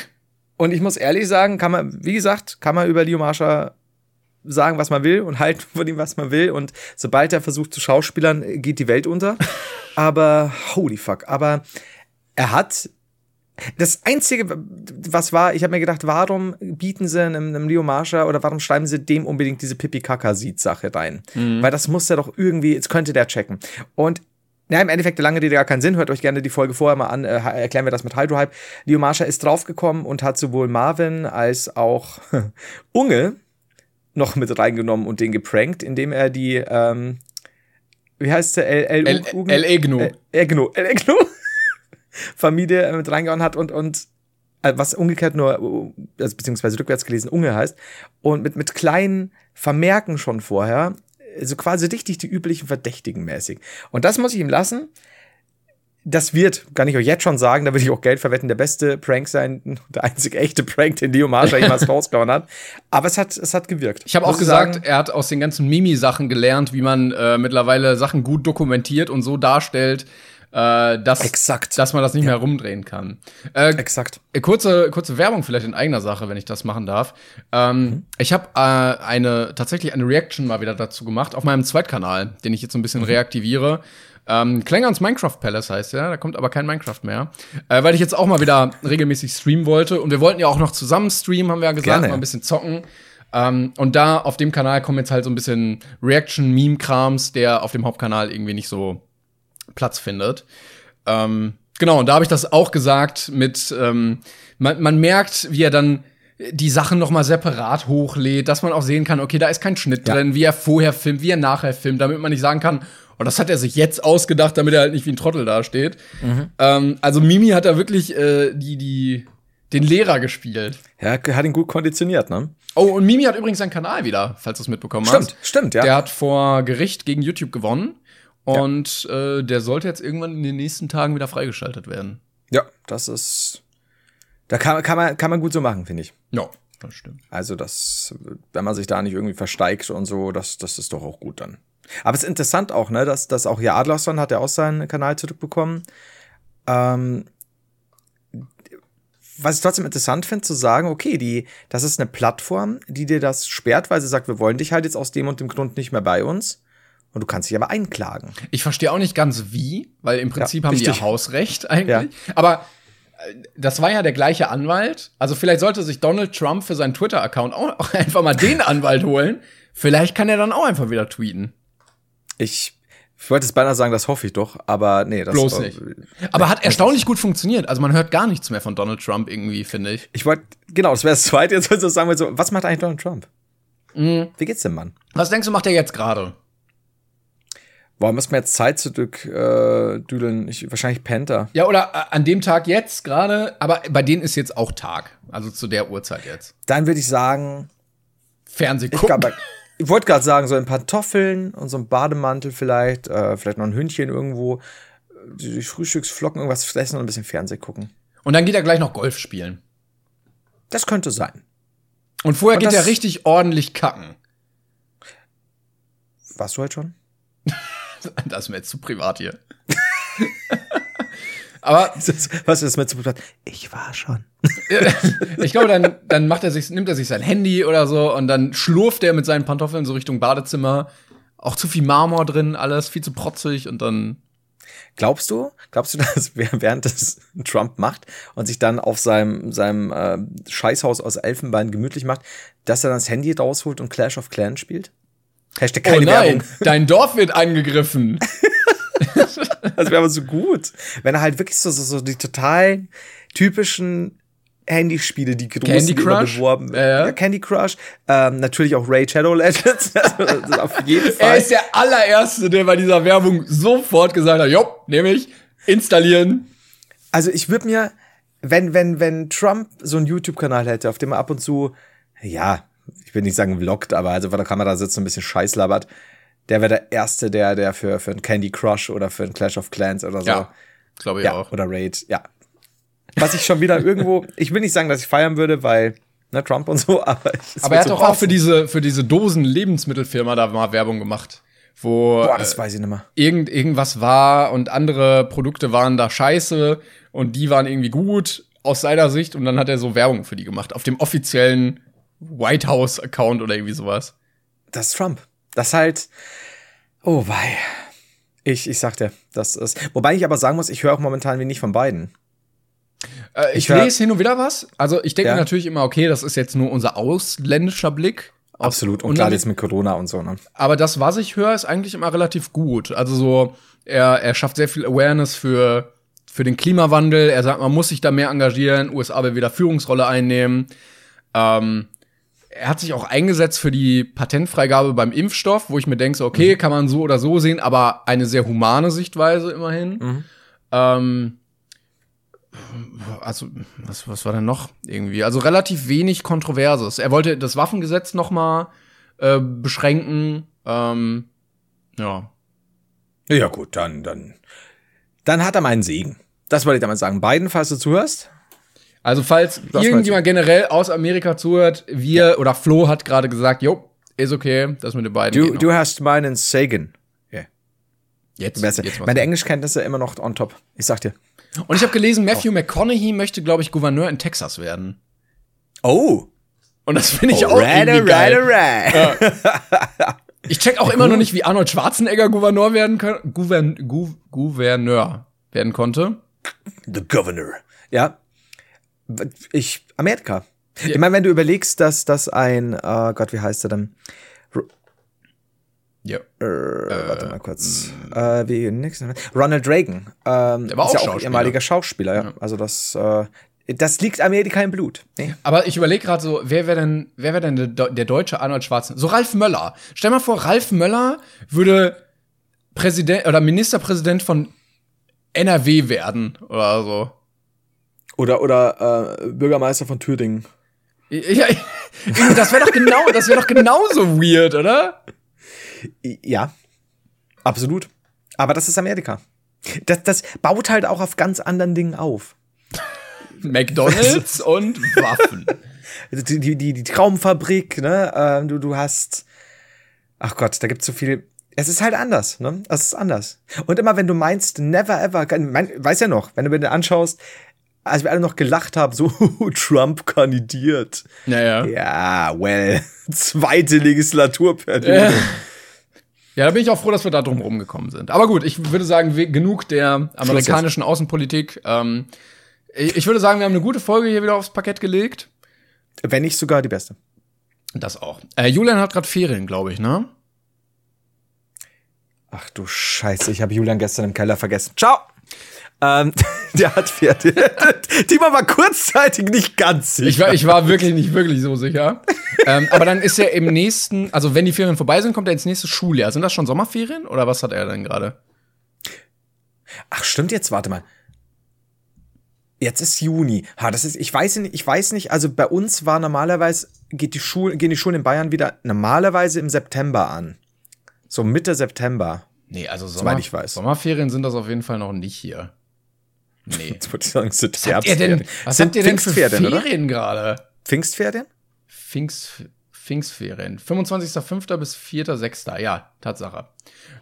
Und ich muss ehrlich sagen, kann man, wie gesagt, kann man über Leo Marsha sagen, was man will und halten von ihm, was man will. Und sobald er versucht zu schauspielern, geht die Welt unter. Aber holy fuck. Aber er hat das Einzige, was war, ich habe mir gedacht, warum bieten sie einem, einem Leo Marsha oder warum schreiben sie dem unbedingt diese Pipi-Kaka-Sieht-Sache rein? Weil das muss er doch irgendwie, jetzt könnte der checken. Und ja, im Endeffekt, der lange Rede gar keinen Sinn. Hört euch gerne die Folge vorher mal an. Äh, erklären wir das mit Hydrohype. Leo Marsha ist draufgekommen und hat sowohl Marvin als auch Unge noch mit reingenommen und den geprankt, indem er die, ähm, wie heißt der? L, L, El- Familie äh, mit reingehauen hat und, und äh, was umgekehrt nur, uh, also beziehungsweise rückwärts gelesen, Unge heißt. Und mit, mit kleinen Vermerken schon vorher, so quasi richtig die üblichen Verdächtigen mäßig. Und das muss ich ihm lassen. Das wird, kann ich euch jetzt schon sagen, da würde ich auch Geld verwetten, der beste Prank sein, der einzige echte Prank, den Leo Marsha jemals rausgehauen hat. Aber es hat, es hat gewirkt. Ich habe auch gesagt, sagen, er hat aus den ganzen Mimi-Sachen gelernt, wie man äh, mittlerweile Sachen gut dokumentiert und so darstellt, äh, dass, Exakt. dass man das nicht mehr rumdrehen kann. Äh, exakt. Äh, Kurze, kurze Werbung vielleicht in eigener Sache, wenn ich das machen darf. Ähm, Ich habe äh, eine tatsächlich eine Reaction mal wieder dazu gemacht auf meinem Zweitkanal, den ich jetzt so ein bisschen reaktiviere. Ähm, Klängerns Minecraft Palace heißt ja, da kommt aber kein Minecraft mehr, äh, weil ich jetzt auch mal wieder regelmäßig streamen wollte und wir wollten ja auch noch zusammen streamen, haben wir ja gesagt, Gerne. mal ein bisschen zocken. Ähm, und da auf dem Kanal kommen jetzt halt so ein bisschen Reaction-Meme-Krams, der auf dem Hauptkanal irgendwie nicht so Platz findet. Ähm, genau, und da habe ich das auch gesagt mit, ähm, man, man merkt, wie er dann die Sachen noch mal separat hochlädt, dass man auch sehen kann, okay, da ist kein Schnitt Ja. drin, wie er vorher filmt, wie er nachher filmt, damit man nicht sagen kann, oh, das hat er sich jetzt ausgedacht, damit er halt nicht wie ein Trottel dasteht. Ähm, also Mimi hat da wirklich äh, die, die, den Lehrer gespielt. Ja, hat ihn gut konditioniert, ne? Oh, und Mimi hat übrigens seinen Kanal wieder, falls du es mitbekommen Stimmt, hast. stimmt, ja. Der hat vor Gericht gegen YouTube gewonnen. Und äh, der sollte jetzt irgendwann in den nächsten Tagen wieder freigeschaltet werden. Ja, das ist. Da kann, kann, man, kann man gut so machen, finde ich. Ja, das stimmt. Also, das, wenn man sich da nicht irgendwie versteigt und so, das, das ist doch auch gut dann. Aber es ist interessant auch, ne, dass, dass auch hier Adlerson hat ja auch seinen Kanal zurückbekommen. Ähm, was ich trotzdem interessant finde, zu sagen, okay, die, das ist eine Plattform, die dir das sperrt, weil sie sagt, wir wollen dich halt jetzt aus dem und dem Grund nicht mehr bei uns. Und du kannst dich aber einklagen. Ich verstehe auch nicht ganz wie, weil im Prinzip Ja, haben die richtig. ja Hausrecht eigentlich. Aber äh, das war ja der gleiche Anwalt. Also vielleicht sollte sich Donald Trump für seinen Twitter-Account auch einfach mal den Anwalt holen. Vielleicht kann er dann auch einfach wieder tweeten. Ich, ich wollte es beinahe sagen, das hoffe ich doch, aber nee, das Bloß nicht. Aber hat erstaunlich gut funktioniert. Also man hört gar nichts mehr von Donald Trump irgendwie, finde ich. Ich wollte, genau, das wäre das zweite, jetzt du sagen, so, was macht eigentlich Donald Trump? Mhm. Wie geht's dem Mann? Was denkst du, macht er jetzt gerade? Boah, müssen wir jetzt Zeit zurück äh, düdeln? Ich, wahrscheinlich Panther. Ja, oder äh, an dem Tag jetzt gerade, aber bei denen ist jetzt auch Tag. Also zu der Uhrzeit jetzt. Dann würde ich sagen, Fernseh ich, gucken. glaub, ich wollte gerade sagen, so ein Pantoffeln und so ein Bademantel vielleicht, äh, vielleicht noch ein Hündchen irgendwo, die die Frühstücksflocken, irgendwas fressen und ein bisschen Fernsehen gucken. Und dann geht er gleich noch Golf spielen. Das könnte sein. Und vorher Und geht er richtig ordentlich kacken. Warst du heute schon? Das ist mir jetzt zu privat hier. aber Was ist das mit zu Ich war schon. ich glaube, dann, dann macht er sich, nimmt er sich sein Handy oder so und dann schlurft er mit seinen Pantoffeln so Richtung Badezimmer. Auch zu viel Marmor drin, alles viel zu protzig und dann. Glaubst du, glaubst du, dass während das Trump macht und sich dann auf seinem, seinem äh, Scheißhaus aus Elfenbein gemütlich macht, dass er dann das Handy rausholt und Clash of Clans spielt? Hashtag keine oh nein, Werbung. dein Dorf wird angegriffen. Das wäre aber so gut. Wenn er halt wirklich so, so, so die total typischen Handyspiele, die großen Candy Crush? beworben Ja, ja. Candy Crush. Ähm, natürlich auch Raid Shadow Legends. Also, auf jeden Er Fall. ist der allererste, der bei dieser Werbung sofort gesagt hat, jo, nehme ich, installieren. Also ich würde mir, wenn, wenn, wenn Trump so einen YouTube-Kanal hätte, auf dem er ab und zu, ja, ich will nicht sagen vloggt, aber also vor der Kamera sitzt und ein bisschen Scheiß labert, der wäre der Erste, der, der für, für einen Candy Crush oder für einen Clash of Clans oder so. Ja, glaube ich ja auch. oder Raid, ja. Was ich schon wieder irgendwo, ich will nicht sagen, dass ich feiern würde, weil, ne, Trump und so, aber ich, Aber er hat so doch auch passen. für diese, für diese Dosen-Lebensmittelfirma da mal Werbung gemacht. Wo Boah, das äh, weiß ich nicht mehr. irgend, irgendwas war und andere Produkte waren da scheiße und die waren irgendwie gut aus seiner Sicht und dann hat er so Werbung für die gemacht. Auf dem offiziellen White House-Account oder irgendwie sowas. Das ist Trump. Das halt, oh wei. Ich, ich sag dir, das ist, wobei ich aber sagen muss, ich höre auch momentan wenig von beiden. Äh, ich Ich hör- lese hin und wieder was. Also ich denke Ja. natürlich immer, okay, das ist jetzt nur unser ausländischer Blick. Absolut. Und unserem- jetzt mit Corona und so, ne? Aber das, was ich höre, ist eigentlich immer relativ gut. Also so, er, er schafft sehr viel Awareness für, für den Klimawandel. Er sagt, man muss sich da mehr engagieren. USA will wieder Führungsrolle einnehmen. Ähm, er hat sich auch eingesetzt für die Patentfreigabe beim Impfstoff, wo ich mir denke, so, okay, kann man so oder so sehen, aber eine sehr humane Sichtweise immerhin. Ähm, also, was, was war denn noch irgendwie? Also relativ wenig Kontroverses. Er wollte das Waffengesetz noch mal äh, beschränken. Ähm, ja. Ja, gut, dann, dann. Dann hat er meinen Segen. Das wollte ich damit sagen. Biden, falls du zuhörst. Also, falls mal irgendjemand generell aus Amerika zuhört, wir oder Flo hat gerade gesagt, jo, ist okay, das mit den beiden. Du, du hast meinen Segen. Ja. jetzt, Besser. jetzt Meine Englischkenntnisse immer noch on top. Ich sag dir. Und ich habe gelesen, Matthew McConaughey möchte, glaube ich, Gouverneur in Texas werden. Oh. Und das finde ich auch irgendwie geil. alright. Ich check auch immer noch nicht, wie Arnold Schwarzenegger Gouverneur werden Gouvern, Gou, Gouverneur werden konnte. The Governor. Ja. Ich, Amerika. Ich meine, wenn du überlegst, dass das ein, oh Gott, wie heißt er denn? Ja. Äh, warte mal kurz. Äh, wie nix, Ronald Reagan. Ähm, Der war auch ja auch Schauspieler. ehemaliger Schauspieler, ja. Also das, äh, das liegt Amerika im Blut. Nee. Aber ich überlege gerade so, wer wäre denn, wer wäre denn der, der deutsche Arnold Schwarzenegger? So Ralf Möller. Stell mal vor, Ralf Möller würde Präsident oder Ministerpräsident von NRW werden oder so. Oder, oder äh, Bürgermeister von Thüringen. Ja, das wäre doch genau, das wäre doch genauso weird, oder? Ja, absolut. Aber das ist Amerika. Das, das baut halt auch auf ganz anderen Dingen auf. McDonalds und Waffen. Also Die, die, die, die Traumfabrik, ne? Ähm, du, du hast. Ach Gott, da gibt's so viel. Es ist halt anders, ne? Es ist anders. Und immer wenn du meinst, never ever, mein, weiß ja noch, wenn du mir anschaust, als wir alle noch gelacht haben, so Trump kandidiert. Naja. Ja, well, zweite Legislaturperiode. Ja, da bin ich auch froh, dass wir da drum rumgekommen sind. Aber gut, ich würde sagen, genug der amerikanischen Außenpolitik. Ähm, ich ich würde sagen, wir haben eine gute Folge hier wieder aufs Parkett gelegt. Wenn nicht sogar die beste. Das auch. Äh, Julian hat gerade Ferien, glaube ich, ne? Ach du Scheiße, ich habe Julian gestern im Keller vergessen. Ciao! Ähm, der hat Pferde. Timo war kurzzeitig nicht ganz sicher. Ich war, ich war wirklich nicht wirklich so sicher. ähm, aber dann ist er im nächsten, also wenn die Ferien vorbei sind, kommt er ins nächste Schuljahr. Sind das schon Sommerferien oder was hat er denn gerade? Ach, stimmt jetzt, warte mal. Jetzt ist Juni. Ha, das ist, ich weiß nicht, ich weiß nicht, also bei uns war normalerweise, geht die Schule, gehen die Schulen in Bayern wieder normalerweise im September an. So Mitte September. Nee, also Sommer, ich weiß. Sommerferien sind das auf jeden Fall noch nicht hier. Nee. Jetzt würde ich sagen, sind Was habt ihr denn, was Sind habt ihr denn für? Ferien gerade? Pfingstferien? Pfingst, Pfingstferien. 25.05. bis 4.06. Ja, Tatsache.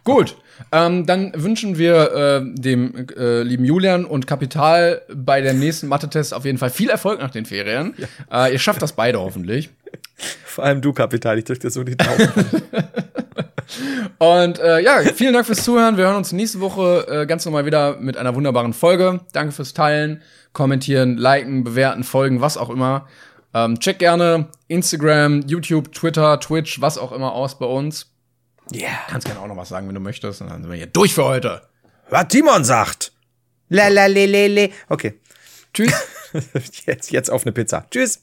Gut, ähm, dann wünschen wir äh, dem äh, lieben Julian und Kapital bei dem nächsten Mathe-Test auf jeden Fall viel Erfolg nach den Ferien. Äh, ihr schafft das beide hoffentlich. Vor allem du, Kapital, ich drück dir so die Daumen. Und äh, ja, vielen Dank fürs Zuhören. Wir hören uns nächste Woche äh, ganz normal wieder mit einer wunderbaren Folge. Danke fürs Teilen, Kommentieren, Liken, Bewerten, Folgen, was auch immer. Ähm, check gerne Instagram, YouTube, Twitter, Twitch, was auch immer aus bei uns. Ja. Yeah. Kannst gerne auch noch was sagen, wenn du möchtest. Und dann sind wir hier durch für heute. Was Timon sagt. La la le le le. Okay. Tschüss. Jetzt, jetzt auf eine Pizza. Tschüss.